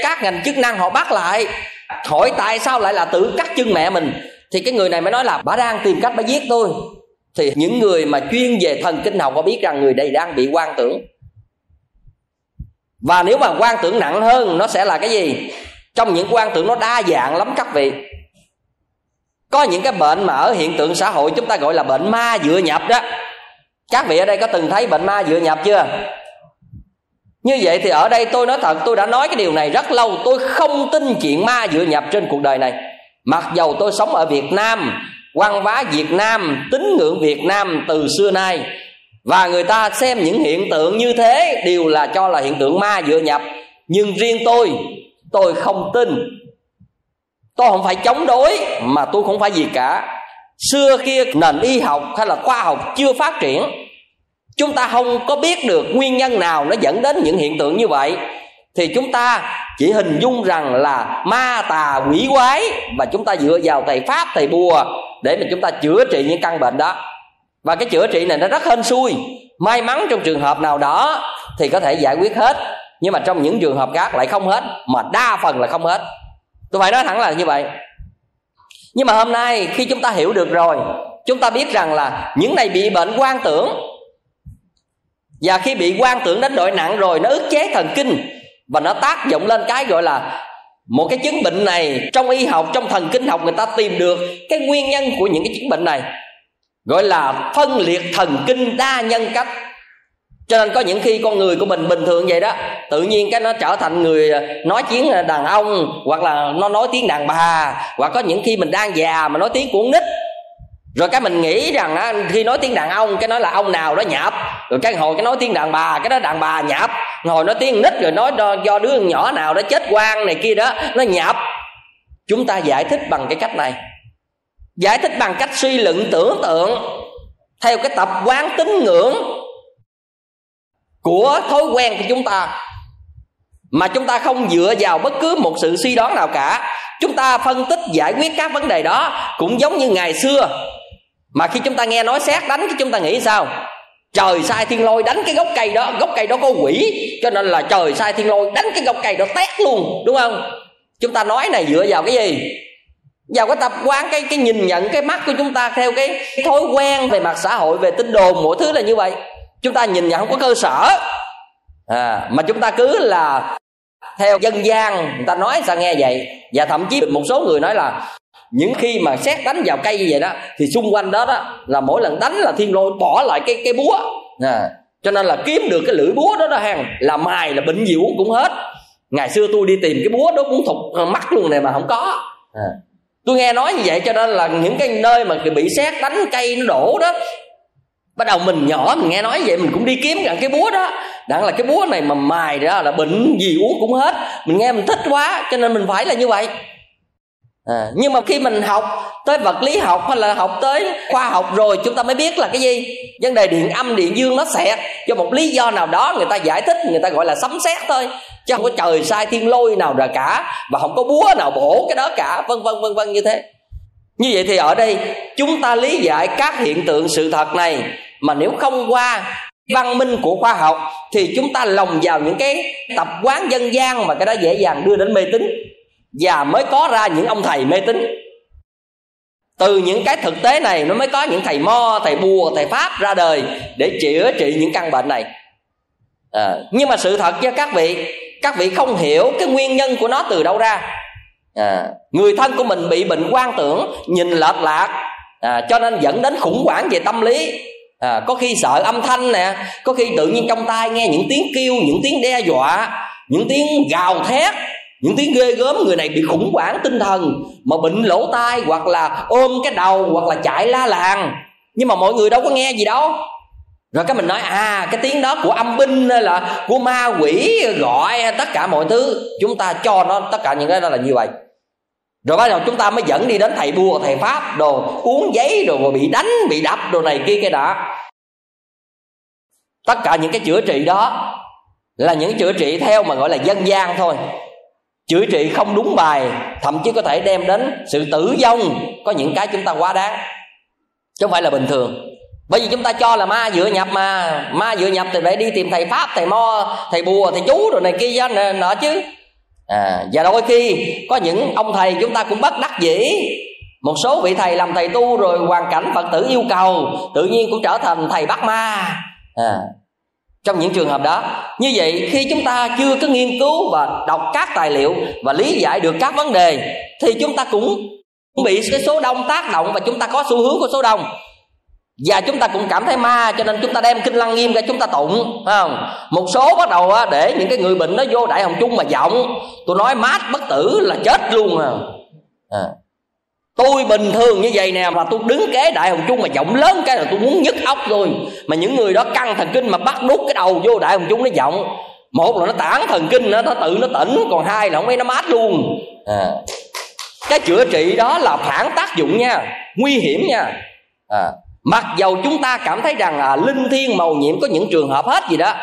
các ngành chức năng họ bắt lại, hỏi tại sao lại là tự cắt chân mẹ mình, thì cái người này mới nói là, bà đang tìm cách bà giết tôi. Thì những người mà chuyên về thần kinh học có biết rằng người đây đang bị quan tưởng và nếu mà quan tưởng nặng hơn, nó sẽ là cái gì? Trong những quan tưởng nó đa dạng lắm các vị. Có những cái bệnh mà ở hiện tượng xã hội chúng ta gọi là bệnh ma dựa nhập đó. Các vị ở đây có từng thấy bệnh ma dựa nhập chưa? Như vậy thì ở đây tôi nói thật, tôi đã nói cái điều này rất lâu. Tôi không tin chuyện ma dựa nhập trên cuộc đời này. Mặc dầu tôi sống ở việt nam, văn hóa việt nam, tín ngưỡng việt nam từ xưa nay và người ta xem những hiện tượng như thế đều là cho là hiện tượng ma dựa nhập. Nhưng riêng tôi tôi không tin. Tôi không phải chống đối, mà tôi không phải gì cả. Xưa kia, nền y học hay là khoa học chưa phát triển. Chúng ta không có biết được nguyên nhân nào nó dẫn đến những hiện tượng như vậy. Thì chúng ta chỉ hình dung rằng là ma tà quỷ quái. Và chúng ta dựa vào thầy pháp, thầy bùa để mà chúng ta chữa trị những căn bệnh đó và cái chữa trị này nó rất hên xui. May mắn trong trường hợp nào đó thì có thể giải quyết hết. Nhưng mà trong những trường hợp khác lại không hết, mà đa phần là không hết. Tôi phải nói thẳng là như vậy. Nhưng mà hôm nay khi chúng ta hiểu được rồi, chúng ta biết rằng là những này bị bệnh quan tưởng. Và khi bị quan tưởng đến độ nặng rồi, nó ức chế thần kinh. Và nó tác dụng lên cái gọi là một cái chứng bệnh này trong y học, trong thần kinh học người ta tìm được cái nguyên nhân của những cái chứng bệnh này gọi là phân liệt thần kinh đa nhân cách. Cho nên có những khi con người của mình bình thường vậy đó tự nhiên cái nó trở thành người à, nói tiếng đàn ông hoặc là nó nói tiếng đàn bà hoặc có những khi mình đang già mà nói tiếng của nít. Rồi cái mình nghĩ rằng á, khi nói tiếng đàn ông cái nói là ông nào đó nhạp rồi cái hồi cái nói tiếng đàn bà cái đó đàn bà nhạp hồi nói tiếng nít rồi nói do, do đứa nhỏ nào đó chết quan này kia đó nó nhạp chúng ta giải thích bằng cái cách này giải thích bằng cách suy luận tưởng tượng theo cái tập quán tín ngưỡng của thói quen của chúng ta. Mà chúng ta không dựa vào bất cứ một sự suy đoán nào cả. Chúng ta phân tích, giải quyết các vấn đề đó cũng giống như ngày xưa. Mà khi chúng ta nghe nói xét đánh cái chúng ta nghĩ sao? Trời sai thiên lôi đánh cái gốc cây đó, gốc cây đó có quỷ. Cho nên là trời sai thiên lôi đánh cái gốc cây đó tét luôn, đúng không? Chúng ta nói này dựa vào cái gì? Vào cái tập quán cái cái nhìn nhận cái mắt của chúng ta theo cái thói quen về mặt xã hội về tin đồn mỗi thứ là như vậy. Chúng ta nhìn nhận không có cơ sở. À, mà chúng ta cứ là theo dân gian người ta nói sao nghe vậy? Và thậm chí một số người nói là những khi mà xét đánh vào cây như vậy đó thì xung quanh đó đó là mỗi lần đánh là thiên lôi bỏ lại cái cái búa. À, cho nên là kiếm được cái lưỡi búa đó đó hàng là mài là bệnh gì uống cũng hết. Ngày xưa tôi đi tìm cái búa đó cũng thục mắt luôn này mà không có. À tôi nghe nói như vậy cho nên là những cái nơi mà bị xét đánh cây nó đổ đó. Bắt đầu mình nhỏ mình nghe nói vậy, mình cũng đi kiếm gần cái búa đó. Đặng là cái búa này mà mài ra là bệnh gì uống cũng hết. Mình nghe mình thích quá, cho nên mình phải là như vậy à, nhưng mà khi mình học tới vật lý học hay là học tới khoa học rồi chúng ta mới biết là cái gì? Vấn đề điện âm điện dương nó xẹt do một lý do nào đó người ta giải thích người ta gọi là sấm sét thôi chứ không có trời sai thiên lôi nào rồi cả và không có búa nào bổ cái đó cả vân vân vân vân như thế. Như vậy thì ở đây chúng ta lý giải các hiện tượng sự thật này. Mà nếu không qua văn minh của khoa học thì chúng ta lồng vào những cái tập quán dân gian mà cái đó dễ dàng đưa đến mê tín và mới có ra những ông thầy mê tín. Từ những cái thực tế này nó mới có những thầy mo thầy bùa thầy pháp ra đời để chữa trị những căn bệnh này. À, nhưng mà sự thật cho các vị các vị không hiểu cái nguyên nhân của nó từ đâu ra. À, người thân của mình bị bệnh quan tưởng nhìn lệch lạc à, cho nên dẫn đến khủng hoảng về tâm lý. À, có khi sợ âm thanh nè có khi tự nhiên trong tai nghe những tiếng kêu những tiếng đe dọa những tiếng gào thét những tiếng ghê gớm người này bị khủng hoảng tinh thần, mà bệnh lỗ tai hoặc là ôm cái đầu hoặc là chạy la làng. Nhưng mà mọi người đâu có nghe gì đâu. Rồi cái mình nói à cái tiếng đó của âm binh hay là của ma quỷ gọi tất cả mọi thứ. Chúng ta cho nó tất cả những cái đó là như vậy. Rồi bắt đầu chúng ta mới dẫn đi đến thầy bùa thầy pháp, đồ uống giấy, đồ rồi bị đánh, bị đập, đồ này kia cái đã tất cả những cái chữa trị đó là những chữa trị theo mà gọi là dân gian thôi chữa trị không đúng bài thậm chí có thể đem đến sự tử vong có những cái chúng ta quá đáng. Chứ không phải là bình thường. Bởi vì chúng ta cho là ma dựa nhập mà ma dựa nhập thì phải đi tìm thầy pháp thầy mo thầy bùa thầy chú rồi này kia nọ chứ. À, và đôi khi có những ông thầy chúng ta cũng bất đắc dĩ. Một số vị thầy làm thầy tu rồi hoàn cảnh phật tử yêu cầu tự nhiên cũng trở thành thầy bắt ma. À, trong những trường hợp đó như vậy khi chúng ta chưa có nghiên cứu và đọc các tài liệu và lý giải được các vấn đề thì chúng ta cũng bị cái số đông tác động và chúng ta có xu hướng của số đông. Và chúng ta cũng cảm thấy ma cho nên chúng ta đem kinh lăng nghiêm ra chúng ta tụng không? Một số bắt đầu để những cái người bệnh nó vô đại hồng chung mà giọng. Tôi nói mát bất tử là chết luôn à, à tôi bình thường như vậy nè mà tôi đứng kế đại hồng chung mà giọng lớn cái là tôi muốn nhức óc rồi. Mà những người đó căng thần kinh mà bắt đút cái đầu vô đại hồng chung nó giọng. Một là nó tản thần kinh nó, nó tự nó tỉnh còn hai là không ấy nó mát luôn. À. cái chữa trị đó là phản tác dụng nha nguy hiểm nha. À. mặc dầu chúng ta cảm thấy rằng à, linh thiêng màu nhiệm có những trường hợp hết gì đó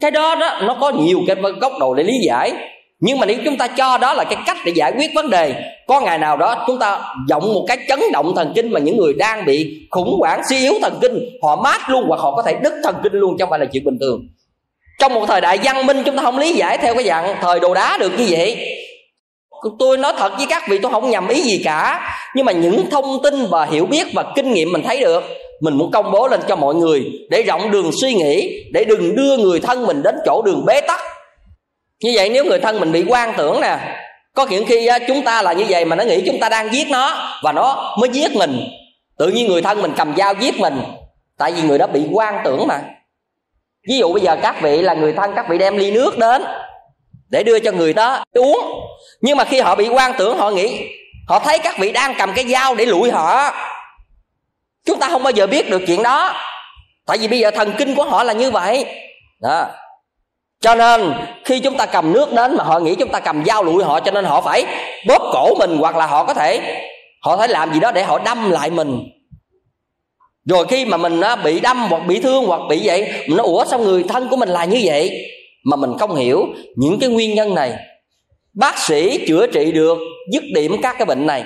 cái đó đó nó có nhiều cái góc độ để lý giải nhưng mà nếu chúng ta cho đó là cái cách để giải quyết vấn đề, có ngày nào đó chúng ta giọng một cái chấn động thần kinh mà những người đang bị khủng hoảng, suy yếu thần kinh, họ mát luôn hoặc họ có thể đứt thần kinh luôn chứ không phải là chuyện bình thường. Trong một thời đại văn minh, chúng ta không lý giải theo cái dạng thời đồ đá được như vậy. Tôi nói thật với các vị, tôi không nhầm ý gì cả. Nhưng mà những thông tin và hiểu biết và kinh nghiệm mình thấy được, mình muốn công bố lên cho mọi người để rộng đường suy nghĩ, để đừng đưa người thân mình đến chỗ đường bế tắc như vậy nếu người thân mình bị quan tưởng nè, có những khi chúng ta là như vậy mà nó nghĩ chúng ta đang giết nó và nó mới giết mình. Tự nhiên người thân mình cầm dao giết mình, tại vì người đó bị quan tưởng mà. Ví dụ bây giờ các vị là người thân, các vị đem ly nước đến để đưa cho người đó uống. Nhưng mà khi họ bị quan tưởng, họ nghĩ, họ thấy các vị đang cầm cái dao để lụi họ. Chúng ta không bao giờ biết được chuyện đó. Tại vì bây giờ thần kinh của họ là như vậy. Đó cho nên, khi chúng ta cầm nước đến mà họ nghĩ chúng ta cầm dao lụi họ cho nên họ phải bóp cổ mình hoặc là họ có thể, họ phải làm gì đó để họ đâm lại mình. Rồi khi mà mình à, bị đâm hoặc bị thương hoặc bị vậy, mình nói, ủa, sao người thân của mình là như vậy? Mà mình không hiểu những cái nguyên nhân này. Bác sĩ chữa trị được dứt điểm các cái bệnh này.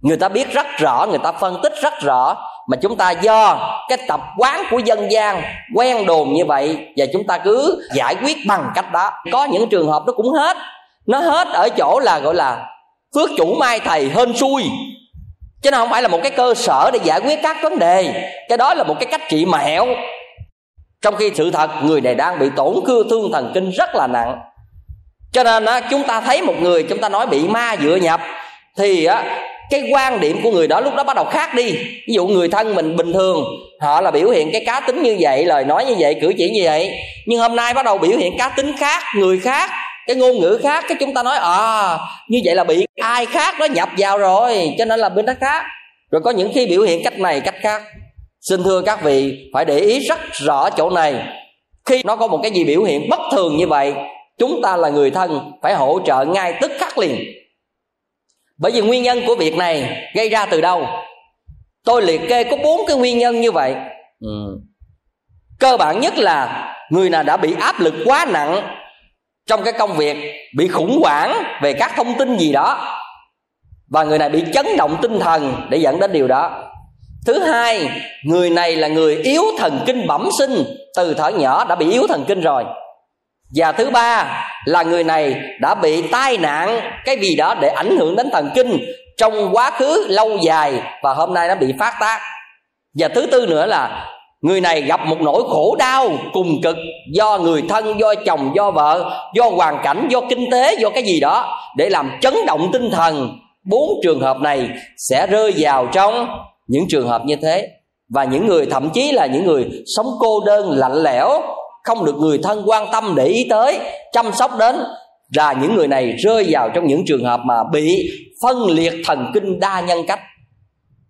Người ta biết rất rõ, người ta phân tích rất rõ mà chúng ta do cái tập quán của dân gian quen đồn như vậy và chúng ta cứ giải quyết bằng cách đó. Có những trường hợp nó cũng hết. Nó hết ở chỗ là gọi là phước chủ mai thầy hên xui. Chứ nó không phải là một cái cơ sở để giải quyết các vấn đề. Cái đó là một cái cách trị mẹo. Trong khi sự thật người này đang bị tổn cưa thương thần kinh rất là nặng. Cho nên á, chúng ta thấy một người chúng ta nói bị ma dựa nhập thì á, cái quan điểm của người đó lúc đó bắt đầu khác đi. Ví dụ người thân mình bình thường, họ là biểu hiện cái cá tính như vậy, lời nói như vậy, cử chỉ như vậy. Nhưng hôm nay bắt đầu biểu hiện cá tính khác, người khác, cái ngôn ngữ khác, cái chúng ta nói à như vậy là bị ai khác nó nhập vào rồi, cho nên là bên đó khác. Rồi có những khi biểu hiện cách này, cách khác. Xin thưa các vị, phải để ý rất rõ chỗ này. Khi nó có một cái gì biểu hiện bất thường như vậy, chúng ta là người thân, phải hỗ trợ ngay tức khắc liền bởi vì nguyên nhân của việc này gây ra từ đâu? Tôi liệt kê có bốn cái nguyên nhân như vậy. Ừ. cơ bản nhất là người nào đã bị áp lực quá nặng trong cái công việc bị khủng hoảng về các thông tin gì đó và người này bị chấn động tinh thần để dẫn đến điều đó. Thứ hai người này là người yếu thần kinh bẩm sinh từ thở nhỏ đã bị yếu thần kinh rồi và thứ ba là người này đã bị tai nạn cái gì đó để ảnh hưởng đến thần kinh trong quá khứ lâu dài và hôm nay nó bị phát tác. Và thứ tư nữa là người này gặp một nỗi khổ đau cùng cực do người thân, do chồng, do vợ, do hoàn cảnh, do kinh tế, do cái gì đó để làm chấn động tinh thần. Bốn trường hợp này sẽ rơi vào trong những trường hợp như thế. Và những người, thậm chí là những người sống cô đơn, lạnh lẽo không được người thân quan tâm để ý tới, chăm sóc đến. Là những người này rơi vào trong những trường hợp mà bị phân liệt thần kinh đa nhân cách.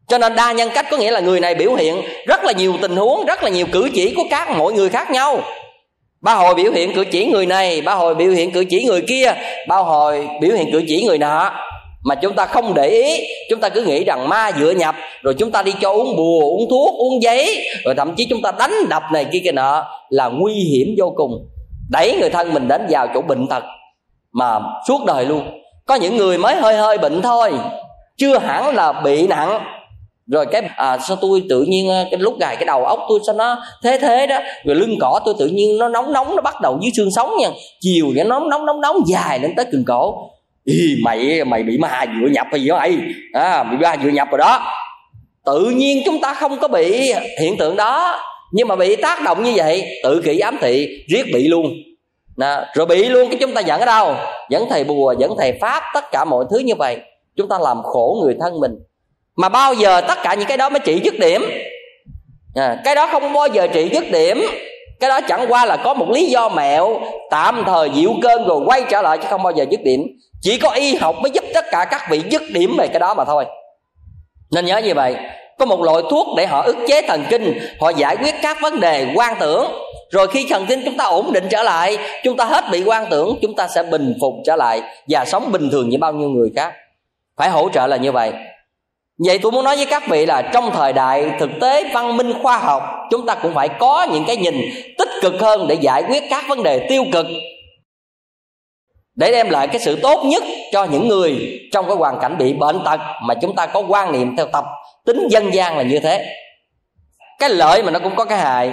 Cho nên đa nhân cách có nghĩa là người này biểu hiện rất là nhiều tình huống, rất là nhiều cử chỉ của các mọi người khác nhau. Ba hồi biểu hiện cử chỉ người này, ba hồi biểu hiện cử chỉ người kia, ba hồi biểu hiện cử chỉ người nọ mà chúng ta không để ý chúng ta cứ nghĩ rằng ma dựa nhập rồi chúng ta đi cho uống bùa uống thuốc uống giấy rồi thậm chí chúng ta đánh đập này kia kia nọ là nguy hiểm vô cùng. Đẩy người thân mình đến vào chỗ bệnh tật mà suốt đời luôn. Có những người mới hơi hơi bệnh thôi chưa hẳn là bị nặng. Rồi cái à, sao tôi tự nhiên à, cái lúc gài cái đầu óc tôi sao nó thế thế đó. Rồi lưng cỏ tôi tự nhiên nó nóng nóng nó bắt đầu dưới xương sống nha. Chiều nó nóng nóng nóng nóng dài lên tới cần cổ. Ý, mày mày bị ma dựa nhập hay gì đó mày à, bị ma dựa nhập rồi đó. Tự nhiên chúng ta không có bị hiện tượng đó. Nhưng mà bị tác động như vậy tự kỷ ám thị riết bị luôn. Nà, rồi bị luôn cái chúng ta dẫn ở đâu? Dẫn thầy bùa dẫn thầy pháp tất cả mọi thứ như vậy. Chúng ta làm khổ người thân mình. Mà bao giờ tất cả những cái đó mới trị dứt điểm? À, cái đó không bao giờ trị dứt điểm. Cái đó chẳng qua là có một lý do mẹo tạm thời dịu cơn rồi quay trở lại chứ không bao giờ dứt điểm chỉ có y học mới giúp tất cả các vị dứt điểm về cái đó mà thôi. Nên nhớ như vậy, có một loại thuốc để họ ức chế thần kinh, họ giải quyết các vấn đề quan tưởng. Rồi khi thần kinh chúng ta ổn định trở lại, chúng ta hết bị quan tưởng, chúng ta sẽ bình phục trở lại và sống bình thường như bao nhiêu người khác. Phải hỗ trợ là như vậy. Vậy tôi muốn nói với các vị là trong thời đại thực tế văn minh khoa học, chúng ta cũng phải có những cái nhìn tích cực hơn để giải quyết các vấn đề tiêu cực để đem lại cái sự tốt nhất cho những người trong cái hoàn cảnh bị bệnh tật mà chúng ta có quan niệm theo tập tính dân gian là như thế. Cái lợi mà nó cũng có cái hại.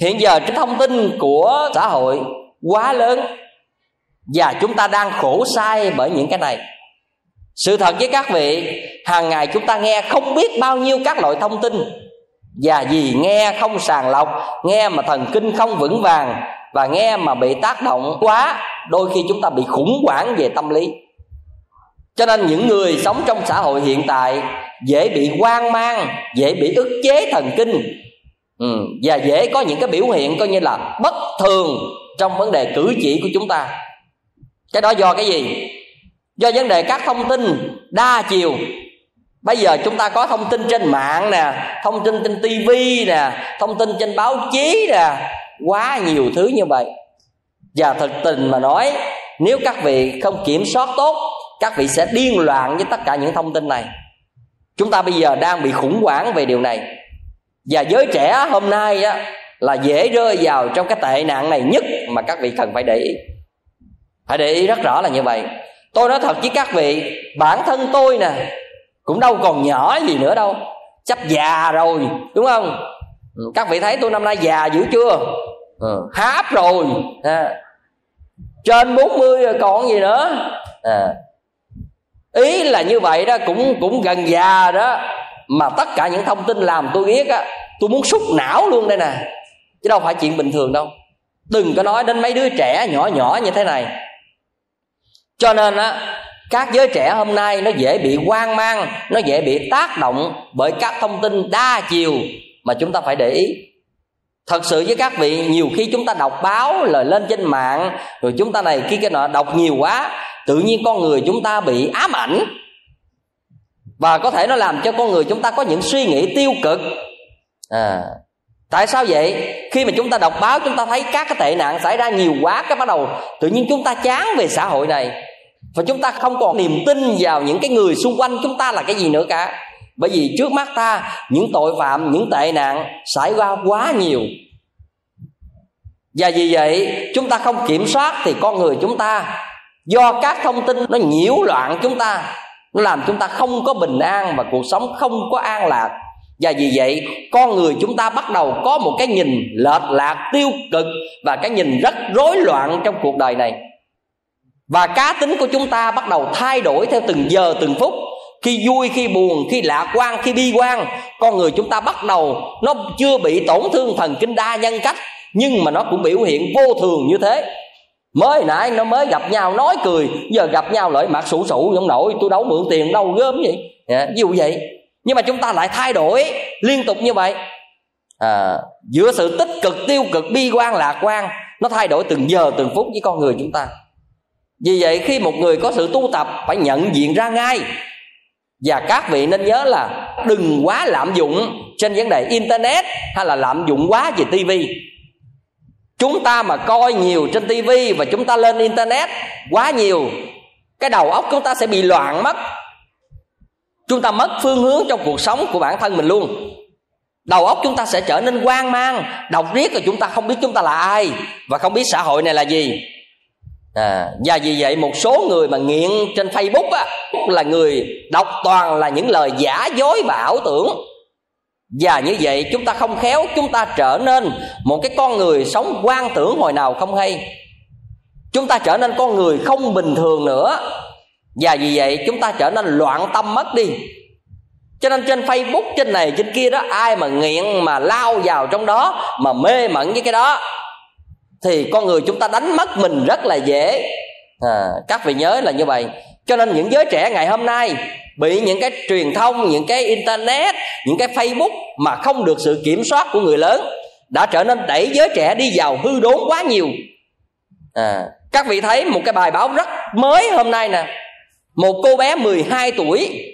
Hiện giờ cái thông tin của xã hội quá lớn và chúng ta đang khổ sai bởi những cái này. Sự thật với các vị, hàng ngày chúng ta nghe không biết bao nhiêu các loại thông tin. Và vì nghe không sàng lọc, nghe mà thần kinh không vững vàng và nghe mà bị tác động quá đôi khi chúng ta bị khủng hoảng về tâm lý. Cho nên những người sống trong xã hội hiện tại dễ bị hoang mang dễ bị ức chế thần kinh. Ừ, và dễ có những cái biểu hiện coi như là bất thường trong vấn đề cử chỉ của chúng ta. Cái đó do cái gì? Do vấn đề các thông tin đa chiều. Bây giờ chúng ta có thông tin trên mạng nè thông tin trên tivi nè thông tin trên báo chí nè quá nhiều thứ như vậy và thực tình mà nói nếu các vị không kiểm soát tốt các vị sẽ điên loạn với tất cả những thông tin này. Chúng ta bây giờ đang bị khủng hoảng về điều này. Và giới trẻ hôm nay á, là dễ rơi vào trong cái tệ nạn này nhất mà các vị cần phải để ý. Phải để ý rất rõ là như vậy. Tôi nói thật với các vị bản thân tôi nè cũng đâu còn nhỏ gì nữa đâu. Sắp già rồi đúng không? Ừ, các vị thấy tôi năm nay già dữ chưa? Ừ, rồi. À. trên 40 rồi còn gì nữa? À. ý là như vậy đó cũng cũng gần già đó. Mà tất cả những thông tin làm tôi biết á tôi muốn xúc não luôn đây nè. Chứ đâu phải chuyện bình thường đâu. Đừng có nói đến mấy đứa trẻ nhỏ nhỏ như thế này. Cho nên á các giới trẻ hôm nay nó dễ bị hoang mang nó dễ bị tác động bởi các thông tin đa chiều mà chúng ta phải để ý thật sự với các vị, nhiều khi chúng ta đọc báo lời lên trên mạng, rồi chúng ta này kia cái nọ, đọc nhiều quá, tự nhiên con người chúng ta bị ám ảnh. Và có thể nó làm cho con người chúng ta có những suy nghĩ tiêu cực. À tại sao vậy? Khi mà chúng ta đọc báo, chúng ta thấy các cái tệ nạn xảy ra nhiều quá, cái bắt đầu tự nhiên chúng ta chán về xã hội này. Và chúng ta không còn niềm tin vào những cái người xung quanh chúng ta là cái gì nữa cả bởi vì trước mắt ta, những tội phạm, những tệ nạn xảy ra quá nhiều. Và vì vậy, chúng ta không kiểm soát thì con người chúng ta, do các thông tin nó nhiễu loạn chúng ta, nó làm chúng ta không có bình an và cuộc sống không có an lạc. Và vì vậy, con người chúng ta bắt đầu có một cái nhìn lệch lạc tiêu cực và cái nhìn rất rối loạn trong cuộc đời này. Và cá tính của chúng ta bắt đầu thay đổi theo từng giờ, từng phút khi vui khi buồn khi lạc quan khi bi quan con người chúng ta bắt đầu nó chưa bị tổn thương thần kinh đa nhân cách nhưng mà nó cũng biểu hiện vô thường như thế. Mới nãy nó mới gặp nhau nói cười giờ gặp nhau lại mặt sụ sụ giống nổi tôi đâu mượn tiền đâu gớm vậy. À, ví dụ vậy nhưng mà chúng ta lại thay đổi liên tục như vậy. À, giữa sự tích cực tiêu cực bi quan lạc quan nó thay đổi từng giờ từng phút với con người chúng ta. Vì vậy khi một người có sự tu tập phải nhận diện ra ngay và các vị nên nhớ là đừng quá lạm dụng trên vấn đề internet hay là lạm dụng quá về tivi chúng ta mà coi nhiều trên tivi và chúng ta lên internet quá nhiều, cái đầu óc chúng ta sẽ bị loạn mất. Chúng ta mất phương hướng trong cuộc sống của bản thân mình luôn. Đầu óc chúng ta sẽ trở nên hoang mang, đọc riết rồi chúng ta không biết chúng ta là ai và không biết xã hội này là gì à, và vì vậy một số người mà nghiện trên facebook á là người đọc toàn là những lời giả dối và ảo tưởng. Và như vậy chúng ta không khéo chúng ta trở nên một cái con người sống quan tưởng hồi nào không hay. Chúng ta trở nên con người không bình thường nữa. Và vì vậy chúng ta trở nên loạn tâm mất đi. Cho nên trên facebook trên này trên kia đó ai mà nghiện mà lao vào trong đó mà mê mẩn với cái đó thì con người chúng ta đánh mất mình rất là dễ. À, các vị nhớ là như vậy. Cho nên những giới trẻ ngày hôm nay bị những cái truyền thông những cái internet những cái facebook mà không được sự kiểm soát của người lớn đã trở nên đẩy giới trẻ đi vào hư đốn quá nhiều. À, các vị thấy một cái bài báo rất mới hôm nay nè. Một cô bé 12 tuổi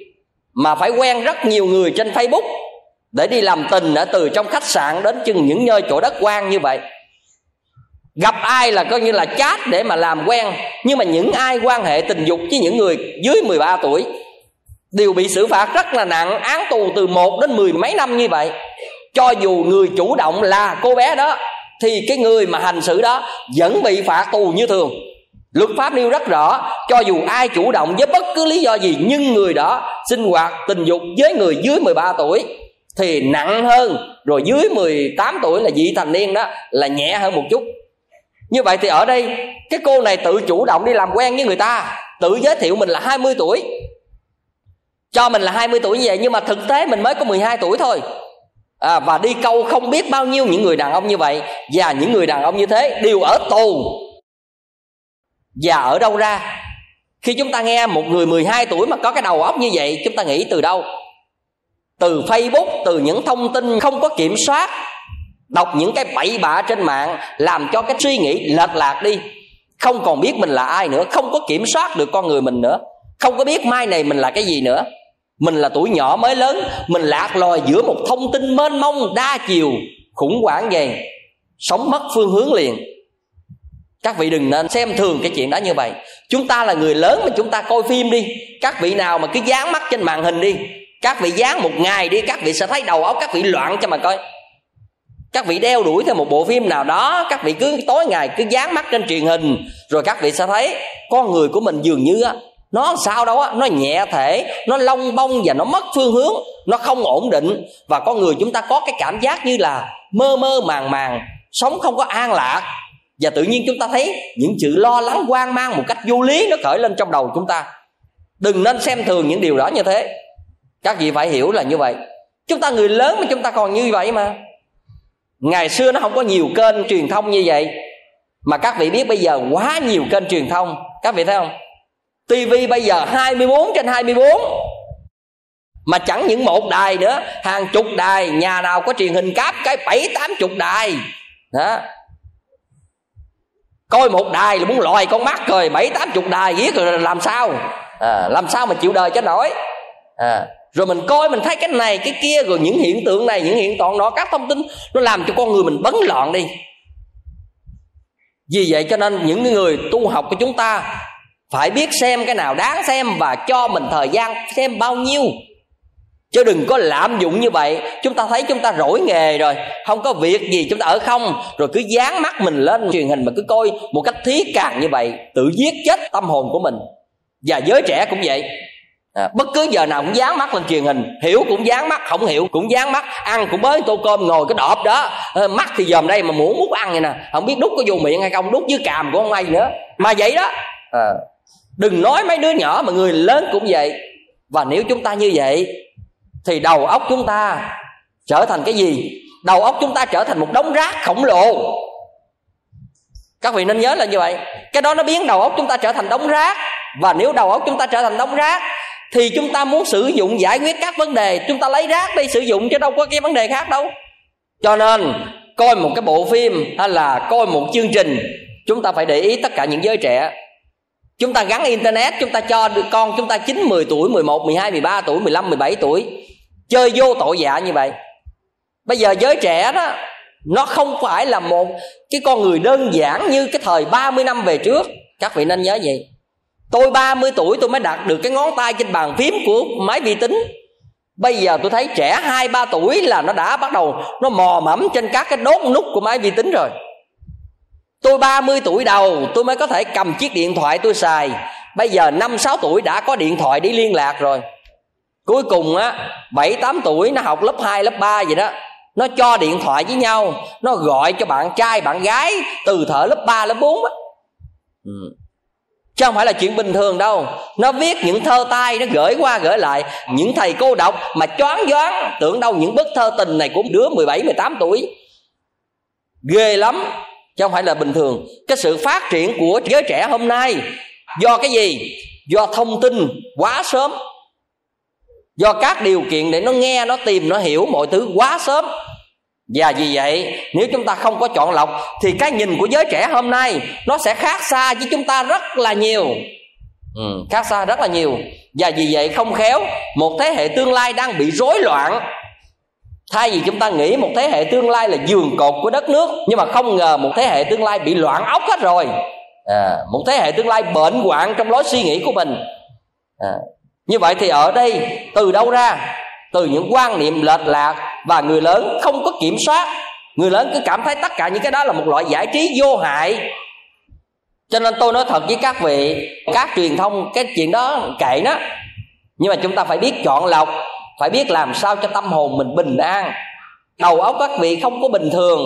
mà phải quen rất nhiều người trên facebook để đi làm tình ở từ trong khách sạn đến chừng những nơi chỗ đất quan như vậy gặp ai là coi như là chat để mà làm quen. Nhưng mà những ai quan hệ tình dục với những người dưới 13 tuổi đều bị xử phạt rất là nặng, án tù từ một đến mười mấy năm như vậy. Cho dù người chủ động là cô bé đó, thì cái người mà hành xử đó vẫn bị phạt tù như thường. Luật pháp nêu rất rõ, cho dù ai chủ động với bất cứ lý do gì, nhưng người đó sinh hoạt tình dục với người dưới 13 tuổi thì nặng hơn. Rồi dưới 18 tuổi là vị thành niên đó là nhẹ hơn một chút như vậy thì ở đây cái cô này tự chủ động đi làm quen với người ta tự giới thiệu mình là 20 tuổi. Cho mình là 20 tuổi như vậy nhưng mà thực tế mình mới có 12 tuổi thôi. À, và đi câu không biết bao nhiêu những người đàn ông như vậy và những người đàn ông như thế đều ở tù. Và ở đâu ra? Khi chúng ta nghe một người 12 tuổi mà có cái đầu óc như vậy chúng ta nghĩ từ đâu? Từ facebook từ những thông tin không có kiểm soát đọc những cái bậy bạ trên mạng, làm cho cái suy nghĩ lệch lạc đi. Không còn biết mình là ai nữa, không có kiểm soát được con người mình nữa. Không có biết mai này mình là cái gì nữa. Mình là tuổi nhỏ mới lớn, mình lạc lòi giữa một thông tin mênh mông, đa chiều, khủng hoảng về sống mất phương hướng liền. Các vị đừng nên xem thường cái chuyện đó như vậy. Chúng ta là người lớn mà chúng ta coi phim đi. Các vị nào mà cứ dán mắt trên màn hình đi. Các vị dán một ngày đi, các vị sẽ thấy đầu óc, các vị loạn cho mà coi các vị đeo đuổi theo một bộ phim nào đó, các vị cứ tối ngày cứ dán mắt trên truyền hình, rồi các vị sẽ thấy con người của mình dường như á, nó sao đâu á, nó nhẹ thể, nó lông bông và nó mất phương hướng, nó không ổn định. Và con người chúng ta có cái cảm giác như là mơ mơ màng màng, sống không có an lạc. Và tự nhiên chúng ta thấy những chữ lo lắng, hoang mang một cách vô lý nó khởi lên trong đầu chúng ta. Đừng nên xem thường những điều đó như thế. Các vị phải hiểu là như vậy. Chúng ta người lớn mà chúng ta còn như vậy mà ngày xưa nó không có nhiều kênh truyền thông như vậy. Mà các vị biết bây giờ quá nhiều kênh truyền thông. Các vị thấy không? TV bây giờ 24 trên 24 mà chẳng những một đài nữa hàng chục đài nhà nào có truyền hình cáp cái bảy tám chục đài. Đó. Coi một đài là muốn lòi con mắt rồi bảy tám chục đài viết rồi làm sao? À, làm sao mà chịu đời cho nổi? À, rồi mình coi, mình thấy cái này, cái kia, rồi những hiện tượng này, những hiện tượng đó, các thông tin nó làm cho con người mình bấn loạn đi. Vì vậy cho nên những người tu học của chúng ta phải biết xem cái nào đáng xem và cho mình thời gian xem bao nhiêu. Chứ đừng có lạm dụng như vậy. Chúng ta thấy chúng ta rỗi nghề rồi, không có việc gì chúng ta ở không. Rồi cứ dán mắt mình lên truyền hình mà cứ coi một cách thí càng như vậy, tự giết chết tâm hồn của mình. Và giới trẻ cũng vậy à, bất cứ giờ nào cũng dán mắt lên truyền hình hiểu cũng dán mắt không hiểu cũng dán mắt ăn cũng bới tô cơm ngồi cái đọp đó. À, mắt thì dòm đây mà muốn mút ăn vậy nè không biết đút có vô miệng hay không đút dưới càm của ông may nữa. Mà vậy đó à, đừng nói mấy đứa nhỏ mà người lớn cũng vậy. Và nếu chúng ta như vậy thì đầu óc chúng ta trở thành cái gì? Đầu óc chúng ta trở thành một đống rác khổng lồ. Các vị nên nhớ là như vậy. Cái đó nó biến đầu óc chúng ta trở thành đống rác. Và nếu đầu óc chúng ta trở thành đống rác thì chúng ta muốn sử dụng giải quyết các vấn đề chúng ta lấy rác đi sử dụng chứ đâu có cái vấn đề khác đâu. Cho nên coi một cái bộ phim hay là coi một chương trình chúng ta phải để ý tất cả những giới trẻ. Chúng ta gắn internet chúng ta cho con chúng ta 9, 10 tuổi 11, 12, 13 tuổi 15, 17 tuổi chơi vô tội dạ như vậy. Bây giờ giới trẻ đó nó không phải là một cái con người đơn giản như cái thời 30 năm về trước. Các vị nên nhớ vậy tôi 30 tuổi tôi mới đặt được cái ngón tay trên bàn phím của máy vi tính. Bây giờ tôi thấy trẻ hai ba tuổi là nó đã bắt đầu nó mò mẫm trên các cái đốt nút của máy vi tính rồi. Tôi 30 tuổi đầu tôi mới có thể cầm chiếc điện thoại tôi xài. Bây giờ năm sáu tuổi đã có điện thoại để liên lạc rồi. Cuối cùng á bảy tám tuổi nó học lớp 2, lớp 3 vậy đó. Nó cho điện thoại với nhau nó gọi cho bạn trai bạn gái từ thở lớp 3, lớp 4 á. Ừ chứ không phải là chuyện bình thường đâu. Nó viết những thơ tay nó gửi qua gửi lại. Những thầy cô đọc mà choáng váng tưởng đâu những bức thơ tình này của đứa 17, 18 tuổi. Ghê lắm chứ không phải là bình thường. Cái sự phát triển của giới trẻ hôm nay do cái gì? Do thông tin quá sớm. Do các điều kiện để nó nghe nó tìm nó hiểu mọi thứ quá sớm và vì vậy nếu chúng ta không có chọn lọc thì cái nhìn của giới trẻ hôm nay nó sẽ khác xa với chúng ta rất là nhiều. Ừ, khác xa rất là nhiều. Và vì vậy không khéo một thế hệ tương lai đang bị rối loạn. Thay vì chúng ta nghĩ một thế hệ tương lai là giường cột của đất nước nhưng mà không ngờ một thế hệ tương lai bị loạn óc hết rồi. À, một thế hệ tương lai bệnh hoạn trong lối suy nghĩ của mình. À, như vậy thì ở đây từ đâu ra? Từ những quan niệm lệch lạc và người lớn không có kiểm soát. Người lớn cứ cảm thấy tất cả những cái đó là một loại giải trí vô hại. Cho nên tôi nói thật với các vị, các truyền thông cái chuyện đó kệ nó. Nhưng mà chúng ta phải biết chọn lọc, phải biết làm sao cho tâm hồn mình bình an. Đầu óc các vị không có bình thường,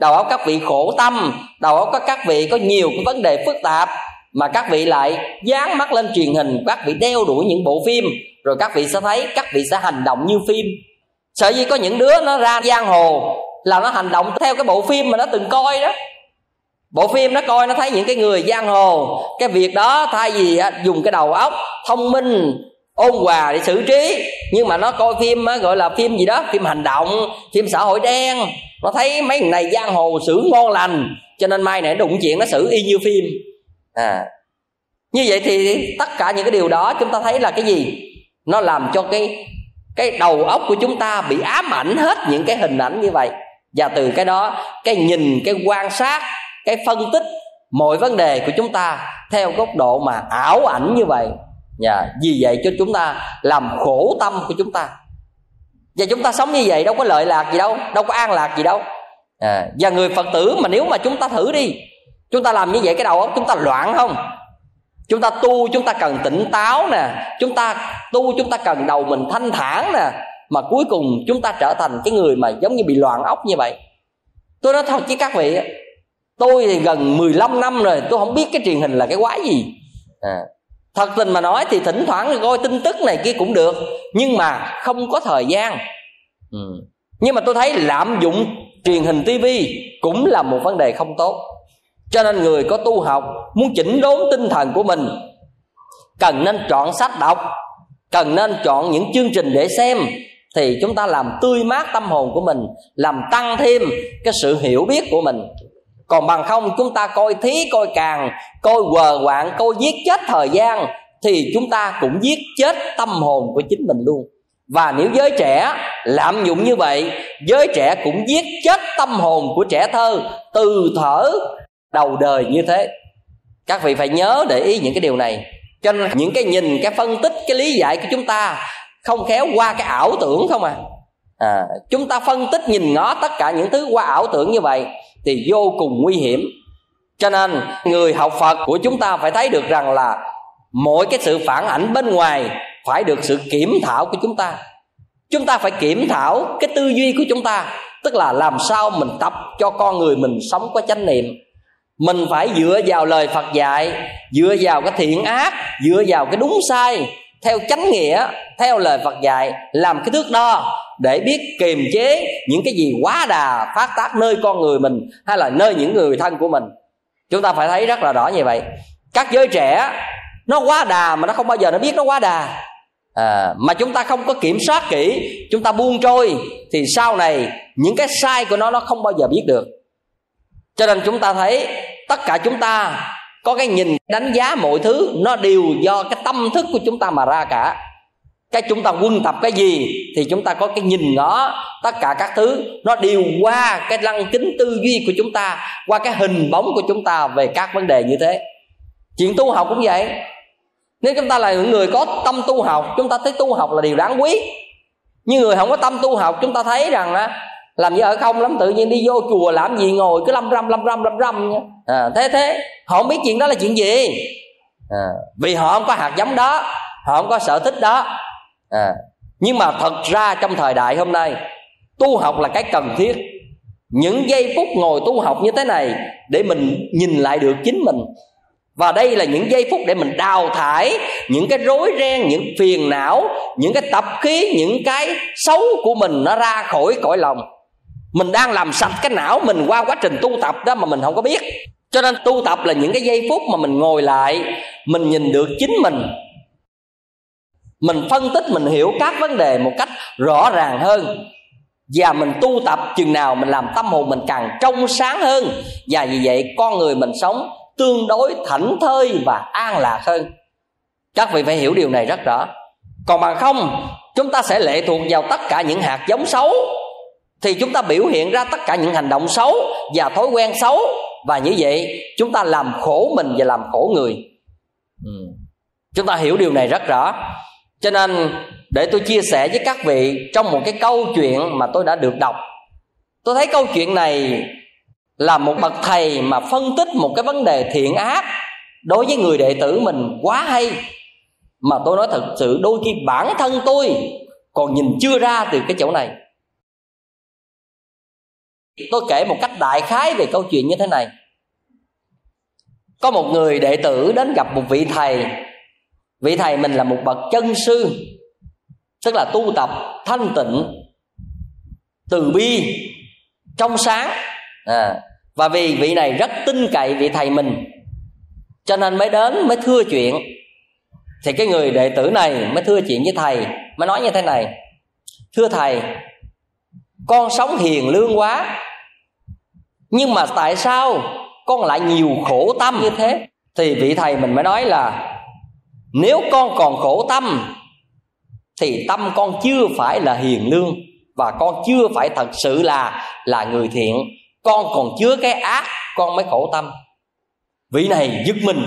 đầu óc các vị khổ tâm, đầu óc các vị có nhiều cái vấn đề phức tạp mà các vị lại dán mắt lên truyền hình, các vị đeo đuổi những bộ phim, rồi các vị sẽ thấy, các vị sẽ hành động như phim. Sợ gì có những đứa nó ra giang hồ là nó hành động theo cái bộ phim mà nó từng coi đó. Bộ phim nó coi, nó thấy những cái người giang hồ, cái việc đó thay vì à, dùng cái đầu óc thông minh, ôn hòa để xử trí, nhưng mà nó coi phim gọi là phim gì đó, phim hành động, phim xã hội đen, nó thấy mấy người này giang hồ xử ngon lành, cho nên mai này đụng chuyện nó xử y như phim à. Như vậy thì tất cả những cái điều đó chúng ta thấy là cái gì? Nó làm cho cái cái đầu óc của chúng ta bị ám ảnh hết những cái hình ảnh như vậy. Và từ cái đó cái nhìn cái quan sát cái phân tích mọi vấn đề của chúng ta theo góc độ mà ảo ảnh như vậy. Và vì vậy cho chúng ta làm khổ tâm của chúng ta. Và chúng ta sống như vậy đâu có lợi lạc gì đâu đâu có an lạc gì đâu. À, và người phật tử mà nếu mà chúng ta thử đi chúng ta làm như vậy cái đầu óc chúng ta loạn không? Chúng ta tu chúng ta cần tỉnh táo nè. Chúng ta tu chúng ta cần đầu mình thanh thản nè. Mà cuối cùng chúng ta trở thành cái người mà giống như bị loạn óc như vậy. Tôi nói thật với các vị tôi thì gần 15 năm rồi tôi không biết cái truyền hình là cái quái gì. À, thật tình mà nói thì thỉnh thoảng coi tin tức này kia cũng được nhưng mà không có thời gian. Ừ. nhưng mà tôi thấy lạm dụng truyền hình tivi cũng là một vấn đề không tốt cho nên người có tu học muốn chỉnh đốn tinh thần của mình. Cần nên chọn sách đọc, cần nên chọn những chương trình để xem, thì chúng ta làm tươi mát tâm hồn của mình, làm tăng thêm cái sự hiểu biết của mình. Còn bằng không, chúng ta coi thí, coi càng, coi quờ quạng, coi giết chết thời gian, thì chúng ta cũng giết chết tâm hồn của chính mình luôn. Và nếu giới trẻ lạm dụng như vậy, giới trẻ cũng giết chết tâm hồn của trẻ thơ từ thở đầu đời như thế. Các vị phải nhớ để ý những cái điều này. Cho nên những cái nhìn cái phân tích cái lý giải của chúng ta không khéo qua cái ảo tưởng không à. À, chúng ta phân tích nhìn ngó tất cả những thứ qua ảo tưởng như vậy thì vô cùng nguy hiểm. Cho nên người học phật của chúng ta phải thấy được rằng là mỗi cái sự phản ảnh bên ngoài phải được sự kiểm thảo của chúng ta. Chúng ta phải kiểm thảo cái tư duy của chúng ta tức là làm sao mình tập cho con người mình sống có chánh niệm mình phải dựa vào lời phật dạy dựa vào cái thiện ác dựa vào cái đúng sai theo chánh nghĩa theo lời phật dạy làm cái thước đo để biết kiềm chế những cái gì quá đà phát tác nơi con người mình hay là nơi những người thân của mình. Chúng ta phải thấy rất là rõ như vậy. Các giới trẻ nó quá đà mà nó không bao giờ nó biết nó quá đà. À, mà chúng ta không có kiểm soát kỹ chúng ta buông trôi thì sau này những cái sai của nó nó không bao giờ biết được cho nên chúng ta thấy tất cả chúng ta có cái nhìn đánh giá mọi thứ, nó đều do cái tâm thức của chúng ta mà ra cả. Cái chúng ta quân tập cái gì thì chúng ta có cái nhìn nó tất cả các thứ. Nó đều qua cái lăng kính tư duy của chúng ta, qua cái hình bóng của chúng ta về các vấn đề như thế. Chuyện tu học cũng vậy. Nếu chúng ta là những người có tâm tu học, chúng ta thấy tu học là điều đáng quý. Nhưng người không có tâm tu học, chúng ta thấy rằng á làm gì ở không lắm tự nhiên đi vô chùa làm gì ngồi cứ lâm râm lâm râm lâm râm nhá. À, thế thế. Họ không biết chuyện đó là chuyện gì. À, vì họ không có hạt giống đó họ không có sở thích đó. À, nhưng mà thật ra trong thời đại hôm nay tu học là cái cần thiết. Những giây phút ngồi tu học như thế này để mình nhìn lại được chính mình. Và đây là những giây phút để mình đào thải những cái rối ren những phiền não những cái tập khí những cái xấu của mình nó ra khỏi cõi lòng mình đang làm sạch cái não mình qua quá trình tu tập đó mà mình không có biết. Cho nên tu tập là những cái giây phút mà mình ngồi lại, mình nhìn được chính mình. Mình phân tích, mình hiểu các vấn đề một cách rõ ràng hơn. Và mình tu tập chừng nào mình làm tâm hồn mình càng trong sáng hơn. Và vì vậy con người mình sống tương đối thảnh thơi và an lạc hơn. Các vị phải hiểu điều này rất rõ. Còn bằng không, chúng ta sẽ lệ thuộc vào tất cả những hạt giống xấu thì chúng ta biểu hiện ra tất cả những hành động xấu và thói quen xấu. Và như vậy, chúng ta làm khổ mình và làm khổ người. Ừ. chúng ta hiểu điều này rất rõ. Cho nên, để tôi chia sẻ với các vị trong một cái câu chuyện mà tôi đã được đọc. Tôi thấy câu chuyện này là một bậc thầy mà phân tích một cái vấn đề thiện ác đối với người đệ tử mình quá hay. Mà tôi nói thật sự, đôi khi bản thân tôi còn nhìn chưa ra từ cái chỗ này tôi kể một cách đại khái về câu chuyện như thế này. Có một người đệ tử đến gặp một vị thầy. Vị thầy mình là một bậc chân sư tức là tu tập thanh tịnh từ bi trong sáng. À, và vì vị này rất tin cậy vị thầy mình cho nên mới đến mới thưa chuyện. Thì cái người đệ tử này mới thưa chuyện với thầy mới nói như thế này. Thưa thầy con sống hiền lương quá nhưng mà tại sao con lại nhiều khổ tâm? Như thế. Thì vị thầy mình mới nói là nếu con còn khổ tâm thì tâm con chưa phải là hiền lương và con chưa phải thật sự là là người thiện. Con còn chứa cái ác con mới khổ tâm. Vị này giật mình.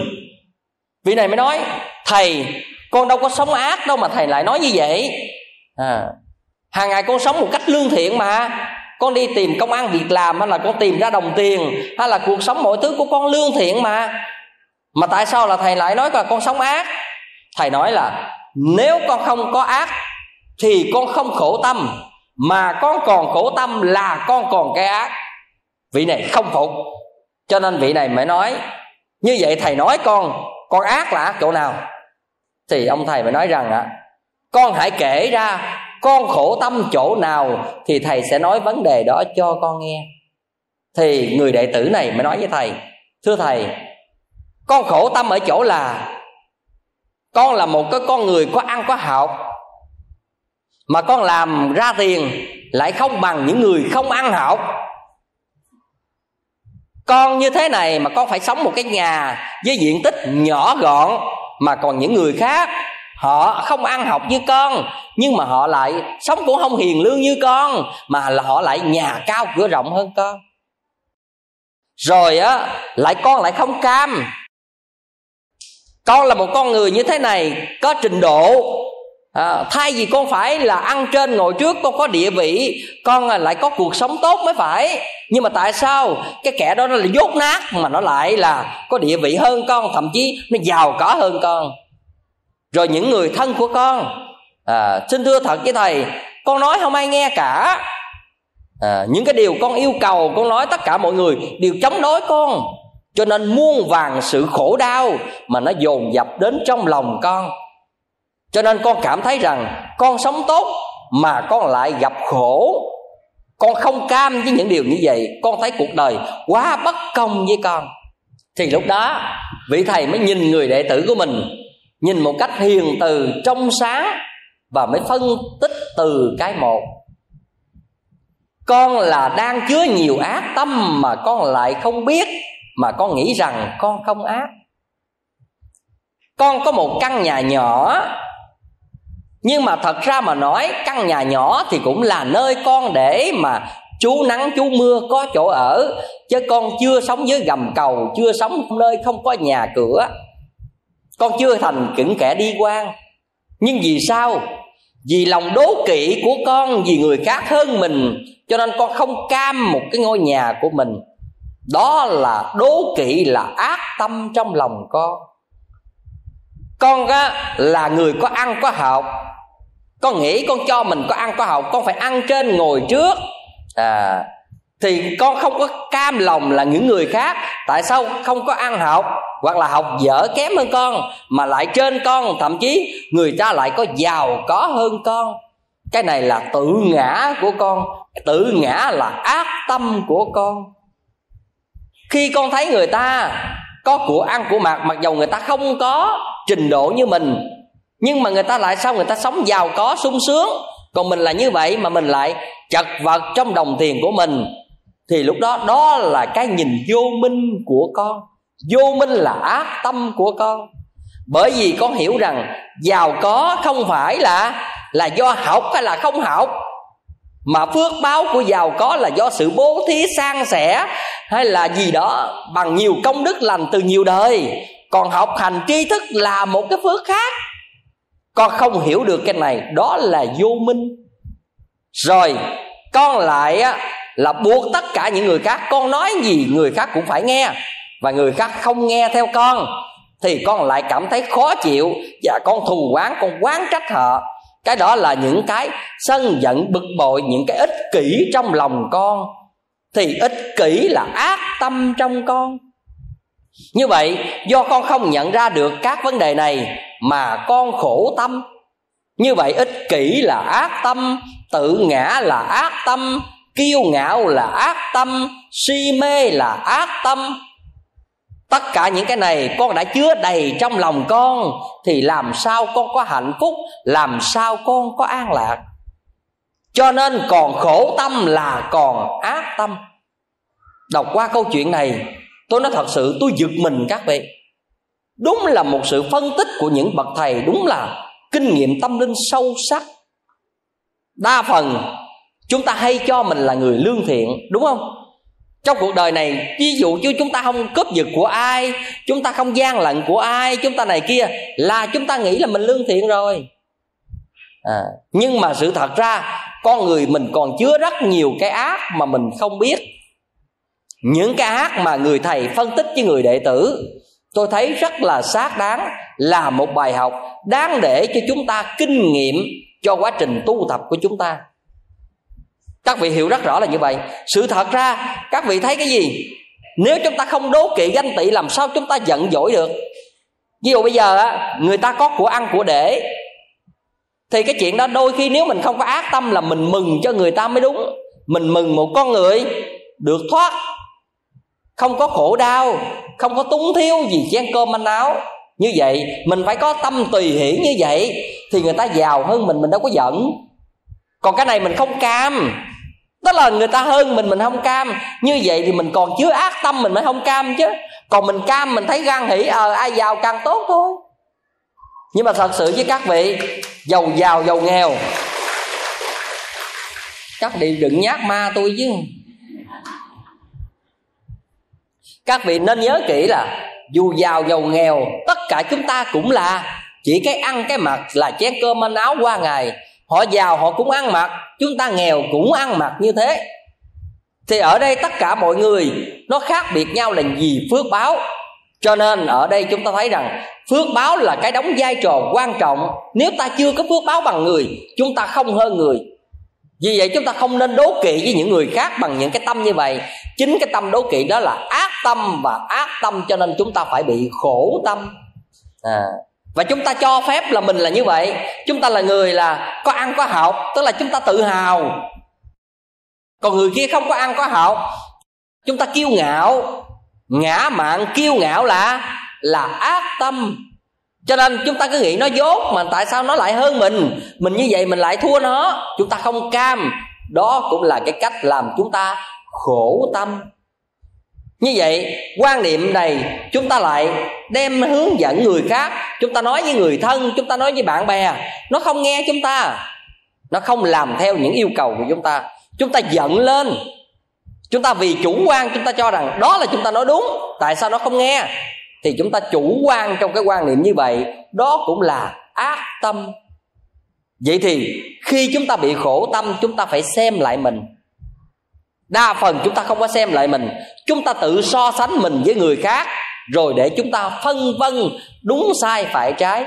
Vị này mới nói thầy con đâu có sống ác đâu mà thầy lại nói như vậy. À, hàng ngày con sống một cách lương thiện mà con đi tìm công ăn việc làm hay là con tìm ra đồng tiền hay là cuộc sống mọi thứ của con lương thiện mà. Mà tại sao là thầy lại nói là con sống ác? Thầy nói là nếu con không có ác thì con không khổ tâm, mà con còn khổ tâm là con còn cái ác. Vị này không phục. Cho nên vị này mới nói, như vậy thầy nói con con ác là ác chỗ nào? Thì ông thầy mới nói rằng ạ con hãy kể ra con khổ tâm chỗ nào thì thầy sẽ nói vấn đề đó cho con nghe. Thì người đệ tử này mới nói với thầy, thưa thầy, con khổ tâm ở chỗ là con là một cái con người có ăn có học, mà con làm ra tiền lại không bằng những người không ăn học. Con như thế này mà con phải sống một cái nhà với diện tích nhỏ gọn mà còn những người khác họ không ăn học như con nhưng mà họ lại sống cũng không hiền lương như con mà là họ lại nhà cao cửa rộng hơn con. Rồi á lại con lại không cam. Con là một con người như thế này có trình độ. À, thay vì con phải là ăn trên ngồi trước con có địa vị con à, lại có cuộc sống tốt mới phải. Nhưng mà tại sao cái kẻ đó nó là dốt nát mà nó lại là có địa vị hơn con thậm chí nó giàu có hơn con? Rồi những người thân của con à, xin thưa thật với thầy con nói không ai nghe cả. À, những cái điều con yêu cầu con nói tất cả mọi người đều chống đối con. Cho nên muôn vàng sự khổ đau mà nó dồn dập đến trong lòng con. Cho nên con cảm thấy rằng con sống tốt mà con lại gặp khổ. Con không cam với những điều như vậy. Con thấy cuộc đời quá bất công với con. Thì lúc đó vị thầy mới nhìn người đệ tử của mình nhìn một cách hiền từ, trong sáng, và mới phân tích từ cái một. Con là đang chứa nhiều ác tâm mà con lại không biết, mà con nghĩ rằng con không ác. Con có một căn nhà nhỏ, nhưng mà thật ra mà nói, căn nhà nhỏ thì cũng là nơi con để mà chú nắng, chú mưa có chỗ ở, chứ con chưa sống dưới gầm cầu, chưa sống nơi không có nhà cửa con chưa thành những kẻ đi quan. Nhưng vì sao? Vì lòng đố kỵ của con vì người khác hơn mình cho nên con không cam một cái ngôi nhà của mình. Đó là đố kỵ là ác tâm trong lòng con. Con á, là người có ăn có học. Con nghĩ con cho mình có ăn có học con phải ăn trên ngồi trước. À thì con không có cam lòng là những người khác, tại sao không có ăn học? Hoặc là học dở kém hơn con, mà lại trên con, thậm chí người ta lại có giàu có hơn con. Cái này là tự ngã của con, tự ngã là ác tâm của con. Khi con thấy người ta có của ăn của mặc mặc dầu người ta không có trình độ như mình, nhưng mà người ta lại sao người ta sống giàu có, sung sướng, còn mình là như vậy mà mình lại chật vật trong đồng tiền của mình thì lúc đó đó là cái nhìn vô minh của con. Vô minh là ác tâm của con. Bởi vì con hiểu rằng, giàu có không phải là là do học hay là không học, mà phước báo của giàu có là do sự bố thí sang sẻ hay là gì đó bằng nhiều công đức lành từ nhiều đời. Còn học hành tri thức là một cái phước khác. Con không hiểu được cái này. Đó là vô minh. Rồi, con lại á là buộc tất cả những người khác. Con nói gì, người khác cũng phải nghe. Và người khác không nghe theo con, thì con lại cảm thấy khó chịu. Và con thù quán con quán trách họ. Cái đó là những cái sân giận, bực bội, những cái ích kỷ trong lòng con. Thì ích kỷ là ác tâm trong con. Như vậy, do con không nhận ra được các vấn đề này mà con khổ tâm. Như vậy, ích kỷ là ác tâm, tự ngã là ác tâm kiêu ngạo là ác tâm, si mê là ác tâm. Tất cả những cái này con đã chứa đầy trong lòng con, thì làm sao con có hạnh phúc, làm sao con có an lạc? Cho nên còn khổ tâm là còn ác tâm. Đọc qua câu chuyện này, tôi nói thật sự, tôi giật mình các vị. Đúng là một sự phân tích của những bậc thầy, đúng là kinh nghiệm tâm linh sâu sắc. Đa phần chúng ta hay cho mình là người lương thiện đúng không? Trong cuộc đời này ví dụ chứ chúng ta không cướp giật của ai chúng ta không gian lận của ai chúng ta này kia là chúng ta nghĩ là mình lương thiện rồi. À, nhưng mà sự thật ra con người mình còn chứa rất nhiều cái ác mà mình không biết. Những cái ác mà người thầy phân tích với người đệ tử tôi thấy rất là xác đáng là một bài học đáng để cho chúng ta kinh nghiệm cho quá trình tu tập của chúng ta các vị hiểu rất rõ là như vậy. Sự thật ra, các vị thấy cái gì? Nếu chúng ta không đố kỵ ganh tị, làm sao chúng ta giận dỗi được? Ví dụ bây giờ á, người ta có của ăn, của để, thì cái chuyện đó đôi khi nếu mình không có ác tâm là mình mừng cho người ta mới đúng. Mình mừng một con người được thoát, không có khổ đau, không có túng thiếu gì chén cơm manh áo. Như vậy, mình phải có tâm tùy hỷ như vậy, thì người ta giàu hơn mình mình đâu có giận. Còn cái này mình không cam tức là người ta hơn mình mình không cam. Như vậy thì mình còn chứa ác tâm, mình mới không cam chứ. Còn mình cam, mình thấy gan hỉ ờ ai giàu càng tốt thôi. Nhưng mà thật sự với các vị, giàu giàu giàu nghèo. Các vị đừng nhát ma tôi chứ. Các vị nên nhớ kỹ là dù giàu giàu nghèo, tất cả chúng ta cũng là. Chỉ cái ăn, cái mặc là chén cơm ăn áo qua ngày họ giàu họ cũng ăn mặc. Chúng ta nghèo cũng ăn mặc như thế. Thì ở đây tất cả mọi người nó khác biệt nhau là gì? Phước báo. Cho nên ở đây chúng ta thấy rằng phước báo là cái đóng vai trò quan trọng. Nếu ta chưa có phước báo bằng người chúng ta không hơn người. Vì vậy chúng ta không nên đố kỵ với những người khác bằng những cái tâm như vậy. Chính cái tâm đố kỵ đó là ác tâm và ác tâm cho nên chúng ta phải bị khổ tâm. À, và chúng ta cho phép là mình là như vậy. Chúng ta là người là có ăn có học, tức là chúng ta tự hào. Còn người kia không có ăn có học, chúng ta kiêu ngạo. Ngã mạn kiêu ngạo là là ác tâm. Cho nên chúng ta cứ nghĩ nó dốt mà tại sao nó lại hơn mình? Mình như vậy mình lại thua nó. Chúng ta không cam. Đó cũng là cái cách làm chúng ta khổ tâm như vậy, quan niệm này chúng ta lại đem hướng dẫn người khác. Chúng ta nói với người thân, chúng ta nói với bạn bè. Nó không nghe chúng ta. Nó không làm theo những yêu cầu của chúng ta. Chúng ta giận lên. Chúng ta vì chủ quan, chúng ta cho rằng đó là chúng ta nói đúng. Tại sao nó không nghe? Thì chúng ta chủ quan trong cái quan niệm như vậy. Đó cũng là ác tâm. Vậy thì khi chúng ta bị khổ tâm, chúng ta phải xem lại mình đa phần chúng ta không có xem lại mình. Chúng ta tự so sánh mình với người khác, rồi để chúng ta phân vân đúng sai phải trái.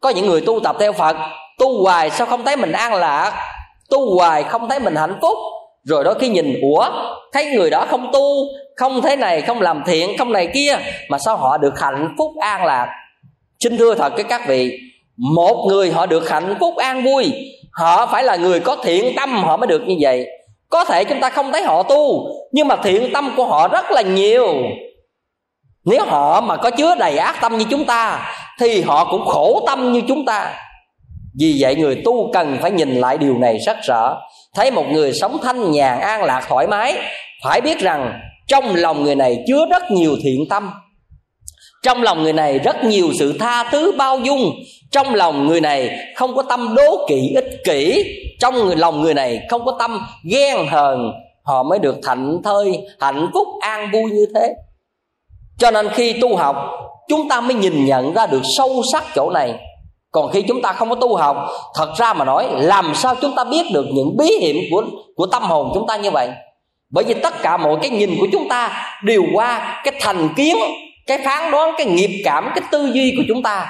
Có những người tu tập theo phật, tu hoài sao không thấy mình an lạc? Tu hoài không thấy mình hạnh phúc. Rồi đó khi nhìn, ủa, thấy người đó không tu, không thế này, không làm thiện, không này kia, mà sao họ được hạnh phúc an lạc? Xin thưa thật với các vị, một người họ được hạnh phúc an vui, họ phải là người có thiện tâm, họ mới được như vậy có thể chúng ta không thấy họ tu, nhưng mà thiện tâm của họ rất là nhiều. Nếu họ mà có chứa đầy ác tâm như chúng ta, thì họ cũng khổ tâm như chúng ta. Vì vậy người tu cần phải nhìn lại điều này rất rõ. Thấy một người sống thanh nhàn, an lạc, thoải mái, phải biết rằng trong lòng người này chứa rất nhiều thiện tâm trong lòng người này rất nhiều sự tha thứ, bao dung. Trong lòng người này không có tâm đố kỵ, ích kỷ. Trong người, lòng người này không có tâm ghen hờn. Họ mới được thạnh thơi, hạnh phúc, an vui như thế. Cho nên khi tu học, chúng ta mới nhìn nhận ra được sâu sắc chỗ này. Còn khi chúng ta không có tu học, thật ra mà nói, làm sao chúng ta biết được những bí hiểm của của tâm hồn chúng ta như vậy? Bởi vì tất cả mọi cái nhìn của chúng ta đều qua cái thành kiến cái phán đoán, cái nghiệp cảm, cái tư duy của chúng ta.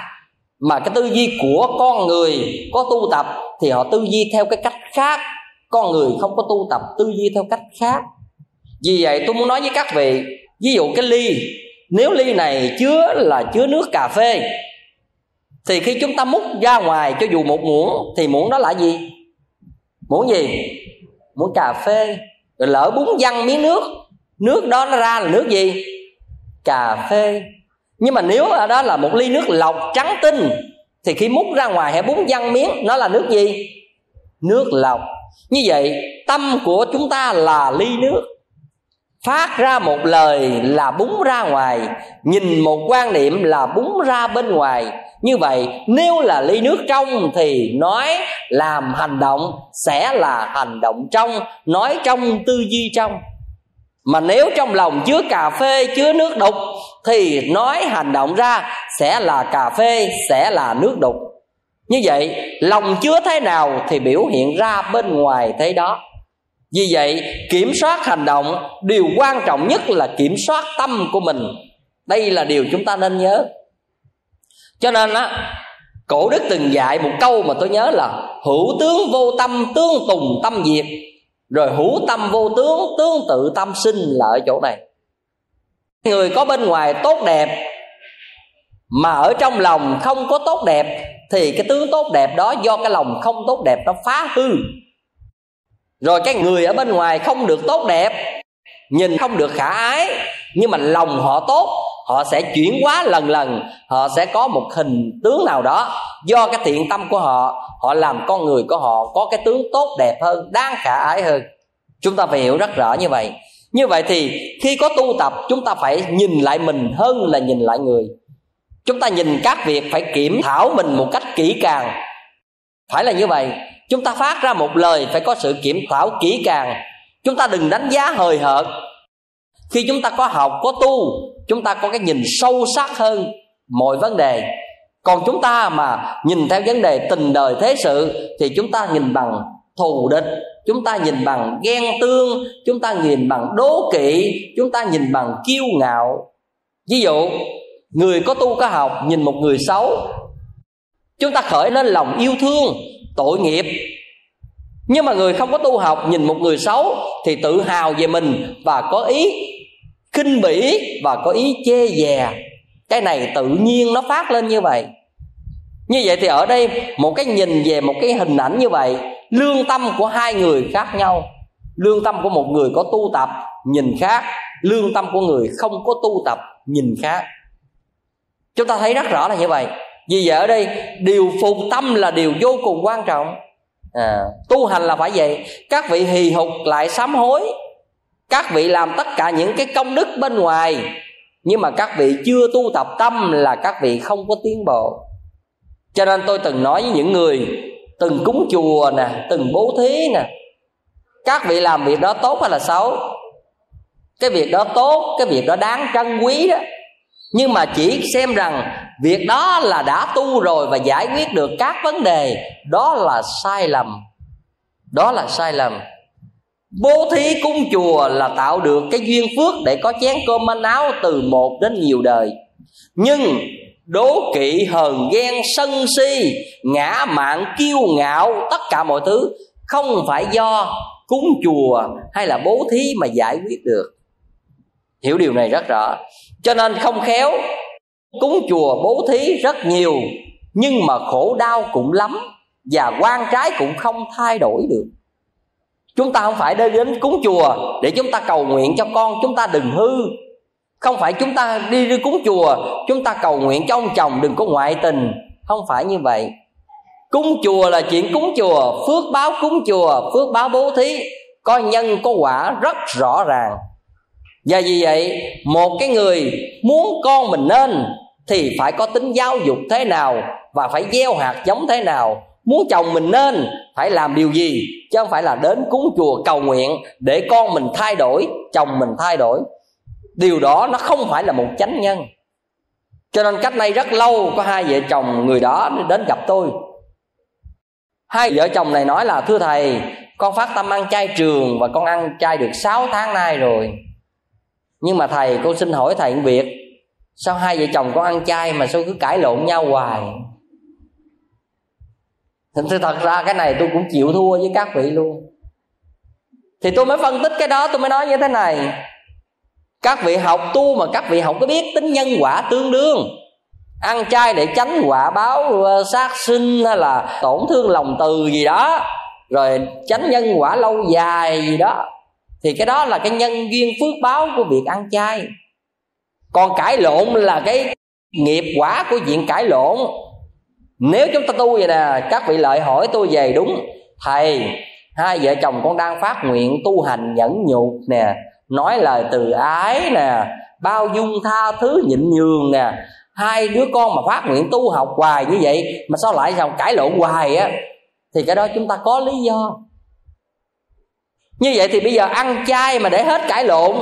Mà cái tư duy của con người có tu tập thì họ tư duy theo cái cách khác. Con người không có tu tập, tư duy theo cách khác. Vì vậy tôi muốn nói với các vị, ví dụ cái ly. Nếu ly này chứa là chứa nước cà phê, thì khi chúng ta múc ra ngoài cho dù một muỗng, thì muỗng đó là gì? Muỗng gì? Muỗng cà phê. Rồi lỡ bún văng miếng nước. Nước đó nó ra là nước gì? Cà phê. Nhưng mà nếu ở đó là một ly nước lọc trắng tinh, thì khi múc ra ngoài hay bún văng miếng, nó là nước gì? Nước lọc. Như vậy, tâm của chúng ta là ly nước. Phát ra một lời là búng ra ngoài, nhìn một quan niệm là búng ra bên ngoài. Như vậy, nếu là ly nước trong thì nói làm hành động sẽ là hành động trong, nói trong tư duy trong mà nếu trong lòng chứa cà phê, chứa nước đục, thì nói hành động ra sẽ là cà phê, sẽ là nước đục. Như vậy, lòng chứa thế nào thì biểu hiện ra bên ngoài thế đó. Vì vậy, kiểm soát hành động, điều quan trọng nhất là kiểm soát tâm của mình. Đây là điều chúng ta nên nhớ. Cho nên á, cổ đức từng dạy một câu mà tôi nhớ là, hữu tướng vô tâm tương tùng tâm diệt rồi hữu tâm vô tướng tương tự tâm sinh là ở chỗ này. Người có bên ngoài tốt đẹp, mà ở trong lòng không có tốt đẹp, thì cái tướng tốt đẹp đó do cái lòng không tốt đẹp nó phá hư. Rồi cái người ở bên ngoài không được tốt đẹp, nhìn không được khả ái, nhưng mà lòng họ tốt họ sẽ chuyển hóa lần lần. Họ sẽ có một hình tướng nào đó. Do cái thiện tâm của họ họ làm con người của họ có cái tướng tốt, đẹp hơn, đáng khả ái hơn. Chúng ta phải hiểu rất rõ như vậy. Như vậy thì khi có tu tập, chúng ta phải nhìn lại mình hơn là nhìn lại người. Chúng ta nhìn các việc phải kiểm thảo mình một cách kỹ càng. Phải là như vậy. Chúng ta phát ra một lời phải có sự kiểm thảo kỹ càng. Chúng ta đừng đánh giá hời hợt khi chúng ta có học, có tu, chúng ta có cái nhìn sâu sắc hơn mọi vấn đề. Còn chúng ta mà nhìn theo vấn đề tình đời thế sự thì chúng ta nhìn bằng thù địch, chúng ta nhìn bằng ghen tương, chúng ta nhìn bằng đố kỵ, chúng ta nhìn bằng kiêu ngạo. Ví dụ, người có tu có học, nhìn một người xấu, chúng ta khởi lên lòng yêu thương, tội nghiệp. Nhưng mà người không có tu học, nhìn một người xấu thì tự hào về mình và có ý khinh bỉ và có ý chê dè. Cái này tự nhiên nó phát lên như vậy. Như vậy thì ở đây một cái nhìn về một cái hình ảnh như vậy lương tâm của hai người khác nhau. Lương tâm của một người có tu tập nhìn khác. Lương tâm của người không có tu tập nhìn khác. Chúng ta thấy rất rõ là như vậy. Vì vậy ở đây điều phục tâm là điều vô cùng quan trọng. À, tu hành là phải vậy. Các vị hì hục lại sám hối các vị làm tất cả những cái công đức bên ngoài, nhưng mà các vị chưa tu tập tâm là các vị không có tiến bộ. Cho nên tôi từng nói với những người, từng cúng chùa nè, từng bố thí nè, các vị làm việc đó tốt hay là xấu? Cái việc đó tốt, cái việc đó đáng trân quý đó. Nhưng mà chỉ xem rằng việc đó là đã tu rồi và giải quyết được các vấn đề, đó là sai lầm. Đó là sai lầm bố thí cúng chùa là tạo được cái duyên phước để có chén cơm manh áo từ một đến nhiều đời. Nhưng đố kỵ hờn ghen sân si, ngã mạn kiêu ngạo, tất cả mọi thứ không phải do cúng chùa hay là bố thí mà giải quyết được. Hiểu điều này rất rõ. Cho nên không khéo, cúng chùa bố thí rất nhiều, nhưng mà khổ đau cũng lắm và quan trái cũng không thay đổi được chúng ta không phải đến cúng chùa để chúng ta cầu nguyện cho con, chúng ta đừng hư. Không phải chúng ta đi đi cúng chùa, chúng ta cầu nguyện cho ông chồng đừng có ngoại tình. Không phải như vậy. Cúng chùa là chuyện cúng chùa, phước báo cúng chùa, phước báo bố thí. Có nhân, có quả rất rõ ràng. Và vì vậy, một cái người muốn con mình nên thì phải có tính giáo dục thế nào và phải gieo hạt giống thế nào muốn chồng mình nên phải làm điều gì chứ không phải là đến cúng chùa cầu nguyện để con mình thay đổi, chồng mình thay đổi. Điều đó nó không phải là một chánh nhân. Cho nên cách nay rất lâu có hai vợ chồng người đó đến gặp tôi. Hai vợ chồng này nói là, thưa thầy, con phát tâm ăn chay trường và con ăn chay được 6 tháng nay rồi. Nhưng mà thầy, con xin hỏi thầy một việc. Sao hai vợ chồng con ăn chay mà sao cứ cãi lộn nhau hoài? Thì thật ra cái này tôi cũng chịu thua với các vị luôn. Thì tôi mới phân tích cái đó, tôi mới nói như thế này. Các vị học tu mà các vị không có biết tính nhân quả tương đương. Ăn chay để tránh quả báo ờ, sát sinh hay là tổn thương lòng từ gì đó. Rồi tránh nhân quả lâu dài gì đó. Thì cái đó là cái nhân duyên phước báo của việc ăn chay. Còn cãi lộn là cái nghiệp quả của chuyện cãi lộn nếu chúng ta tu vậy nè, các vị lợi hỏi tôi về đúng. Thầy, hai vợ chồng con đang phát nguyện tu hành nhẫn nhục nè, nói lời từ ái nè, bao dung tha thứ nhịn nhường nè. Hai đứa con mà phát nguyện tu học hoài như vậy, mà sao lại sao cãi lộn hoài á? Thì cái đó chúng ta có lý do. Như vậy thì bây giờ ăn chay mà để hết cãi lộn,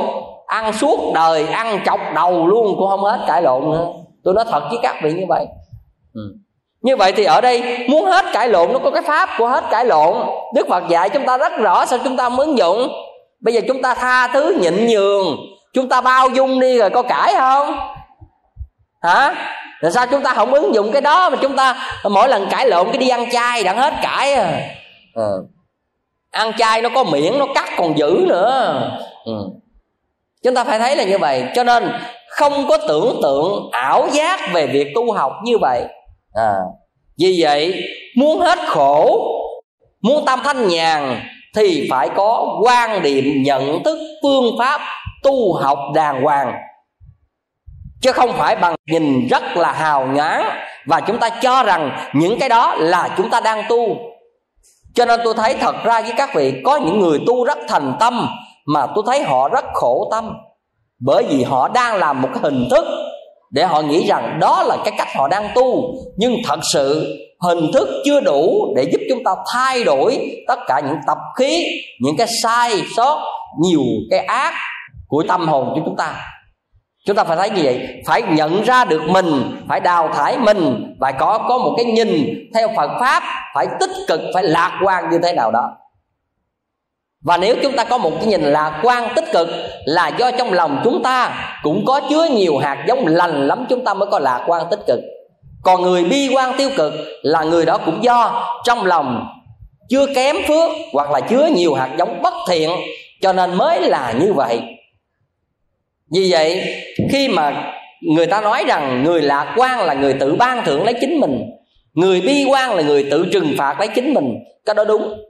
ăn suốt đời, ăn chọc đầu luôn cũng không hết cãi lộn nữa. Tôi nói thật với các vị như vậy. Ừ như vậy thì ở đây muốn hết cãi lộn, nó có cái pháp của hết cãi lộn. Đức phật dạy chúng ta rất rõ sao chúng ta ứng dụng. Bây giờ chúng ta tha thứ nhịn nhường. Chúng ta bao dung đi rồi có cãi không? Hả? Rồi sao chúng ta không ứng dụng cái đó mà chúng ta mỗi lần cãi lộn cái đi ăn chay đặng hết cãi à? Ừ. Ăn chay nó có miệng nó cắt còn giữ nữa. Ừ. chúng ta phải thấy là như vậy. Cho nên không có tưởng tượng ảo giác về việc tu học như vậy à vì vậy, muốn hết khổ, muốn tâm thanh nhàn, thì phải có quan điểm nhận thức phương pháp tu học đàng hoàng. Chứ không phải bằng nhìn rất là hào nhoáng và chúng ta cho rằng những cái đó là chúng ta đang tu. Cho nên tôi thấy thật ra với các vị, có những người tu rất thành tâm mà tôi thấy họ rất khổ tâm. Bởi vì họ đang làm một hình thức để họ nghĩ rằng đó là cái cách họ đang tu. Nhưng thật sự hình thức chưa đủ để giúp chúng ta thay đổi tất cả những tập khí, những cái sai sót, nhiều cái ác của tâm hồn của chúng ta. Chúng ta phải thấy như vậy, phải nhận ra được mình, phải đào thải mình và có có một cái nhìn theo Phật pháp phải tích cực, phải lạc quan như thế nào đó và nếu chúng ta có một cái nhìn lạc quan, tích cực là do trong lòng chúng ta cũng có chứa nhiều hạt giống lành lắm, chúng ta mới có lạc quan, tích cực. Còn người bi quan tiêu cực là người đó cũng do trong lòng chưa kém phước hoặc là chứa nhiều hạt giống bất thiện, cho nên mới là như vậy. Vì vậy, khi mà người ta nói rằng người lạc quan là người tự ban thưởng lấy chính mình, người bi quan là người tự trừng phạt lấy chính mình, cái đó đúng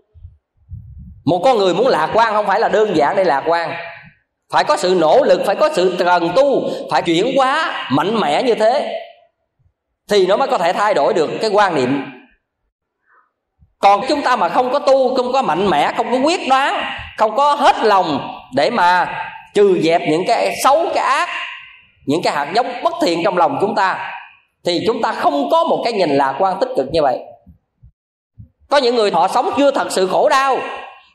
một con người muốn lạc quan không phải là đơn giản để lạc quan. Phải có sự nỗ lực, phải có sự cần tu, phải chuyển hóa mạnh mẽ như thế thì nó mới có thể thay đổi được cái quan niệm. Còn chúng ta mà không có tu, không có mạnh mẽ, không có quyết đoán, không có hết lòng để mà trừ dẹp những cái xấu, cái ác, những cái hạt giống bất thiện trong lòng chúng ta, thì chúng ta không có một cái nhìn lạc quan tích cực như vậy. Có những người họ sống chưa thật sự khổ đau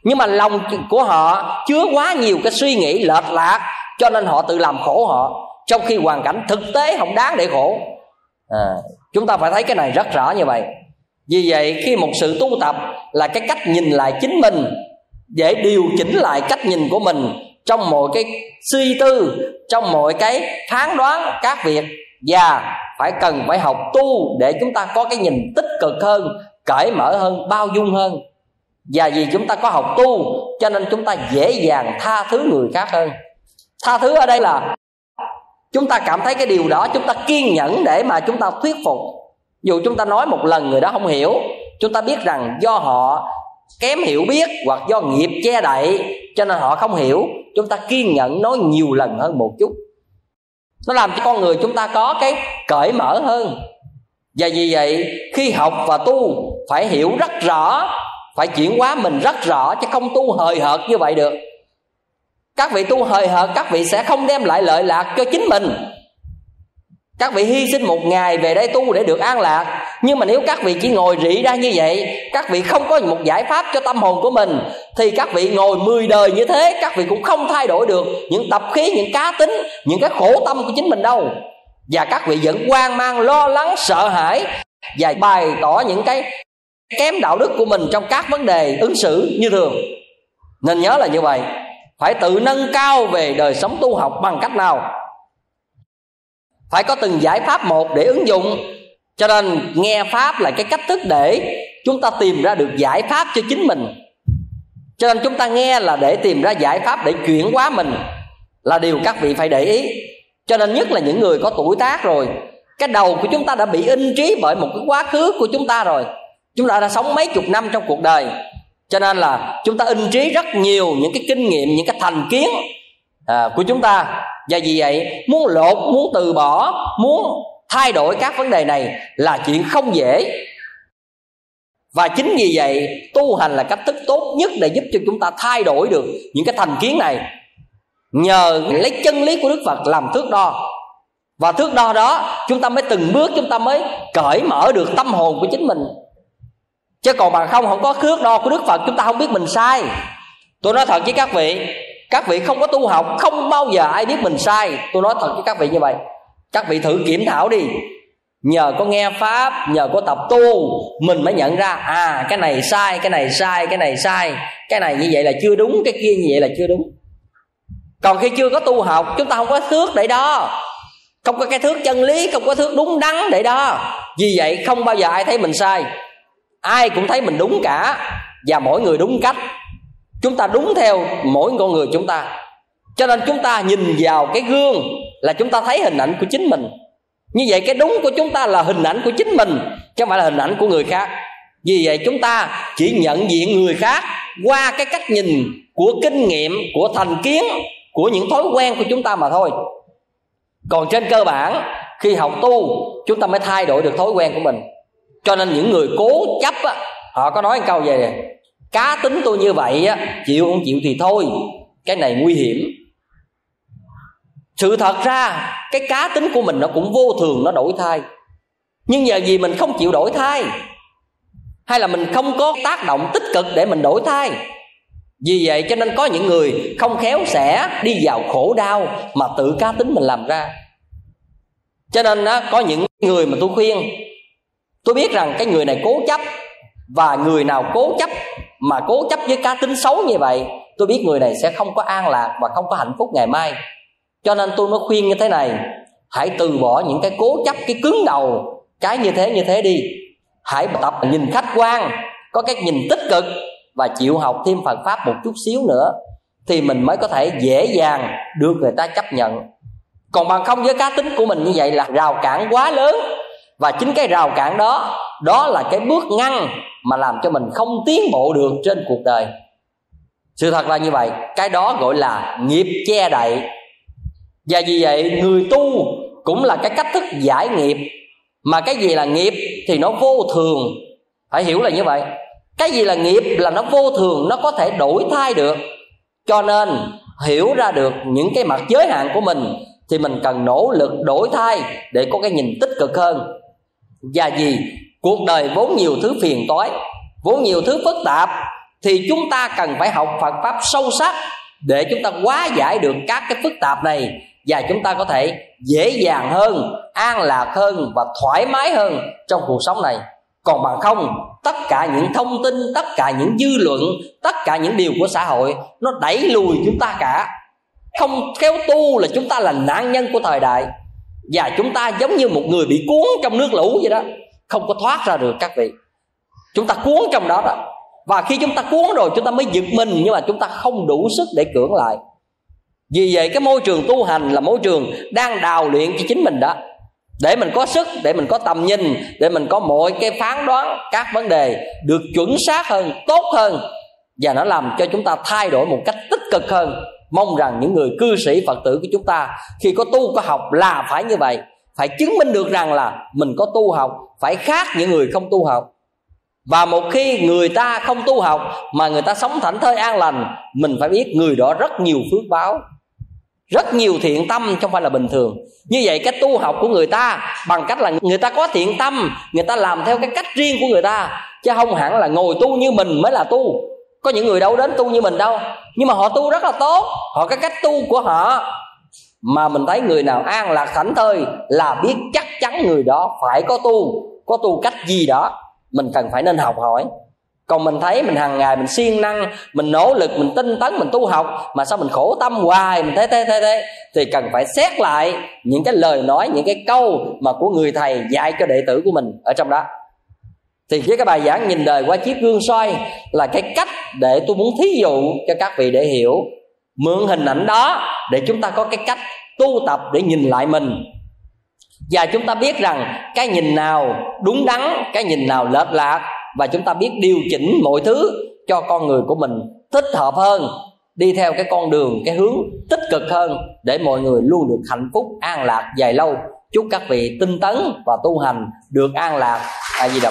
nhưng mà lòng của họ chứa quá nhiều cái suy nghĩ lệch lạc cho nên họ tự làm khổ họ trong khi hoàn cảnh thực tế không đáng để khổ. À, chúng ta phải thấy cái này rất rõ như vậy. Vì vậy khi một sự tu tập là cái cách nhìn lại chính mình để điều chỉnh lại cách nhìn của mình trong mọi cái suy tư trong mọi cái phán đoán các việc và phải cần phải học tu để chúng ta có cái nhìn tích cực hơn cởi mở hơn bao dung hơn và vì chúng ta có học tu, cho nên chúng ta dễ dàng tha thứ người khác hơn. Tha thứ ở đây là chúng ta cảm thấy cái điều đó, chúng ta kiên nhẫn để mà chúng ta thuyết phục. Dù chúng ta nói một lần người đó không hiểu, chúng ta biết rằng do họ kém hiểu biết hoặc do nghiệp che đậy, cho nên họ không hiểu. Chúng ta kiên nhẫn nói nhiều lần hơn một chút. Nó làm cho con người chúng ta có cái cởi mở hơn. Và vì vậy, khi học và tu, phải hiểu rất rõ phải chuyển hóa mình rất rõ, chứ không tu hời hợt như vậy được. Các vị tu hời hợt, các vị sẽ không đem lại lợi lạc cho chính mình. Các vị hy sinh một ngày về đây tu để được an lạc. Nhưng mà nếu các vị chỉ ngồi rỉ ra như vậy, các vị không có một giải pháp cho tâm hồn của mình, thì các vị ngồi 10 đời như thế, các vị cũng không thay đổi được những tập khí, những cá tính, những cái khổ tâm của chính mình đâu. Và các vị vẫn hoang mang, lo lắng, sợ hãi và bày tỏ những cái kém đạo đức của mình trong các vấn đề ứng xử như thường. Nên nhớ là như vậy, phải tự nâng cao về đời sống tu học bằng cách nào? Phải có từng giải pháp một để ứng dụng. Cho nên nghe pháp là cái cách thức để chúng ta tìm ra được giải pháp cho chính mình. Cho nên chúng ta nghe là để tìm ra giải pháp để chuyển hóa mình là điều các vị phải để ý. Cho nên nhất là những người có tuổi tác rồi, cái đầu của chúng ta đã bị in trí bởi một cái quá khứ của chúng ta rồi chúng ta đã sống mấy chục năm trong cuộc đời. Cho nên là chúng ta in trí rất nhiều những cái kinh nghiệm những cái thành kiến à, của chúng ta. Và vì vậy muốn lột muốn từ bỏ muốn thay đổi các vấn đề này là chuyện không dễ. Và chính vì vậy tu hành là cách thức tốt nhất để giúp cho chúng ta thay đổi được những cái thành kiến này. Nhờ lấy chân lý của đức phật làm thước đo. Và thước đo đó chúng ta mới từng bước chúng ta mới cởi mở được tâm hồn của chính mình chứ còn bằng không không có thước đo của đức phật, chúng ta không biết mình sai. Tôi nói thật với các vị các vị không có tu học, không bao giờ ai biết mình sai. Tôi nói thật với các vị như vậy. Các vị thử kiểm thảo đi. Nhờ có nghe pháp, nhờ có tập tu, mình mới nhận ra à cái này sai, cái này sai, cái này sai. Cái này như vậy là chưa đúng, cái kia như vậy là chưa đúng. Còn khi chưa có tu học, chúng ta không có thước để đó không có cái thước chân lý, không có thước đúng đắn để đó vì vậy, không bao giờ ai thấy mình sai ai cũng thấy mình đúng cả, và mỗi người đúng cách. Chúng ta đúng theo mỗi con người chúng ta. Cho nên chúng ta nhìn vào cái gương là chúng ta thấy hình ảnh của chính mình. Như vậy cái đúng của chúng ta là hình ảnh của chính mình, chứ không phải là hình ảnh của người khác. Vì vậy chúng ta chỉ nhận diện người khác qua cái cách nhìn của kinh nghiệm, của thành kiến, của những thói quen của chúng ta mà thôi. Còn trên cơ bản, khi học tu, chúng ta mới thay đổi được thói quen của mình cho nên những người cố chấp á, họ có nói một câu về này, cá tính tôi như vậy á, chịu không chịu thì thôi cái này nguy hiểm. Sự thật ra cái cá tính của mình nó cũng vô thường nó đổi thay. Nhưng giờ gì mình không chịu đổi thay? Hay là mình không có tác động tích cực để mình đổi thay? Vì vậy cho nên có những người không khéo sẽ đi vào khổ đau mà tự cá tính mình làm ra. Cho nên đó, có những người mà tôi khuyên tôi biết rằng cái người này cố chấp và người nào cố chấp mà cố chấp với cá tính xấu như vậy, tôi biết người này sẽ không có an lạc và không có hạnh phúc ngày mai. Cho nên tôi mới khuyên như thế này, hãy từ bỏ những cái cố chấp, cái cứng đầu, cái như thế như thế đi. Hãy tập nhìn khách quan, có cái nhìn tích cực và chịu học thêm Phật pháp một chút xíu nữa thì mình mới có thể dễ dàng được người ta chấp nhận. Còn bằng không với cá tính của mình như vậy là rào cản quá lớn và chính cái rào cản đó đó là cái bước ngăn mà làm cho mình không tiến bộ được trên cuộc đời. Sự thật là như vậy, cái đó gọi là nghiệp che đậy. Và vì vậy, người tu cũng là cái cách thức giải nghiệp. Mà cái gì là nghiệp thì nó vô thường. Phải hiểu là như vậy. Cái gì là nghiệp là nó vô thường, nó có thể đổi thay được. Cho nên, hiểu ra được những cái mặt giới hạn của mình, thì mình cần nỗ lực đổi thay để có cái nhìn tích cực hơn và vì cuộc đời vốn nhiều thứ phiền toái, vốn nhiều thứ phức tạp, thì chúng ta cần phải học Phật pháp sâu sắc để chúng ta hóa giải được các cái phức tạp này. Và chúng ta có thể dễ dàng hơn, an lạc hơn và thoải mái hơn trong cuộc sống này. Còn bằng không, tất cả những thông tin, tất cả những dư luận, tất cả những điều của xã hội, nó đẩy lùi chúng ta cả. Không khéo tu là chúng ta là nạn nhân của thời đại và chúng ta giống như một người bị cuốn trong nước lũ vậy đó. Không có thoát ra được các vị. Chúng ta cuốn trong đó đó. Và khi chúng ta cuốn rồi, chúng ta mới giật mình, nhưng mà chúng ta không đủ sức để cưỡng lại. Vì vậy, cái môi trường tu hành là môi trường đang đào luyện cho chính mình đó. Để mình có sức, để mình có tầm nhìn, để mình có mọi cái phán đoán, các vấn đề được chuẩn xác hơn, tốt hơn. Và nó làm cho chúng ta thay đổi một cách tích cực hơn mong rằng những người cư sĩ phật tử của chúng ta khi có tu, có học là phải như vậy. Phải chứng minh được rằng là mình có tu học, phải khác những người không tu học. Và một khi người ta không tu học mà người ta sống thảnh thơi an lành, mình phải biết người đó rất nhiều phước báo, rất nhiều thiện tâm không phải là bình thường. Như vậy cái tu học của người ta bằng cách là người ta có thiện tâm, người ta làm theo cái cách riêng của người ta, chứ không hẳn là ngồi tu như mình mới là tu có những người đâu đến tu như mình đâu. Nhưng mà họ tu rất là tốt. Họ cái cách tu của họ. Mà mình thấy người nào an lạc thảnh thơi là biết chắc chắn người đó phải có tu. Có tu cách gì đó, mình cần phải nên học hỏi. Còn mình thấy mình hàng ngày mình siêng năng, mình nỗ lực, mình tinh tấn, mình tu học, mà sao mình khổ tâm hoài, mình thế thế thế thế. Thì cần phải xét lại những cái lời nói, những cái câu mà của người thầy dạy cho đệ tử của mình ở trong đó thì với cái bài giảng nhìn đời qua chiếc gương soi là cái cách để tôi muốn thí dụ cho các vị để hiểu, mượn hình ảnh đó để chúng ta có cái cách tu tập để nhìn lại mình. Và chúng ta biết rằng cái nhìn nào đúng đắn, cái nhìn nào lệch lạc và chúng ta biết điều chỉnh mọi thứ cho con người của mình thích hợp hơn, đi theo cái con đường, cái hướng tích cực hơn để mọi người luôn được hạnh phúc, an lạc dài lâu. Chúc các vị tinh tấn và tu hành được an lạc. A di đà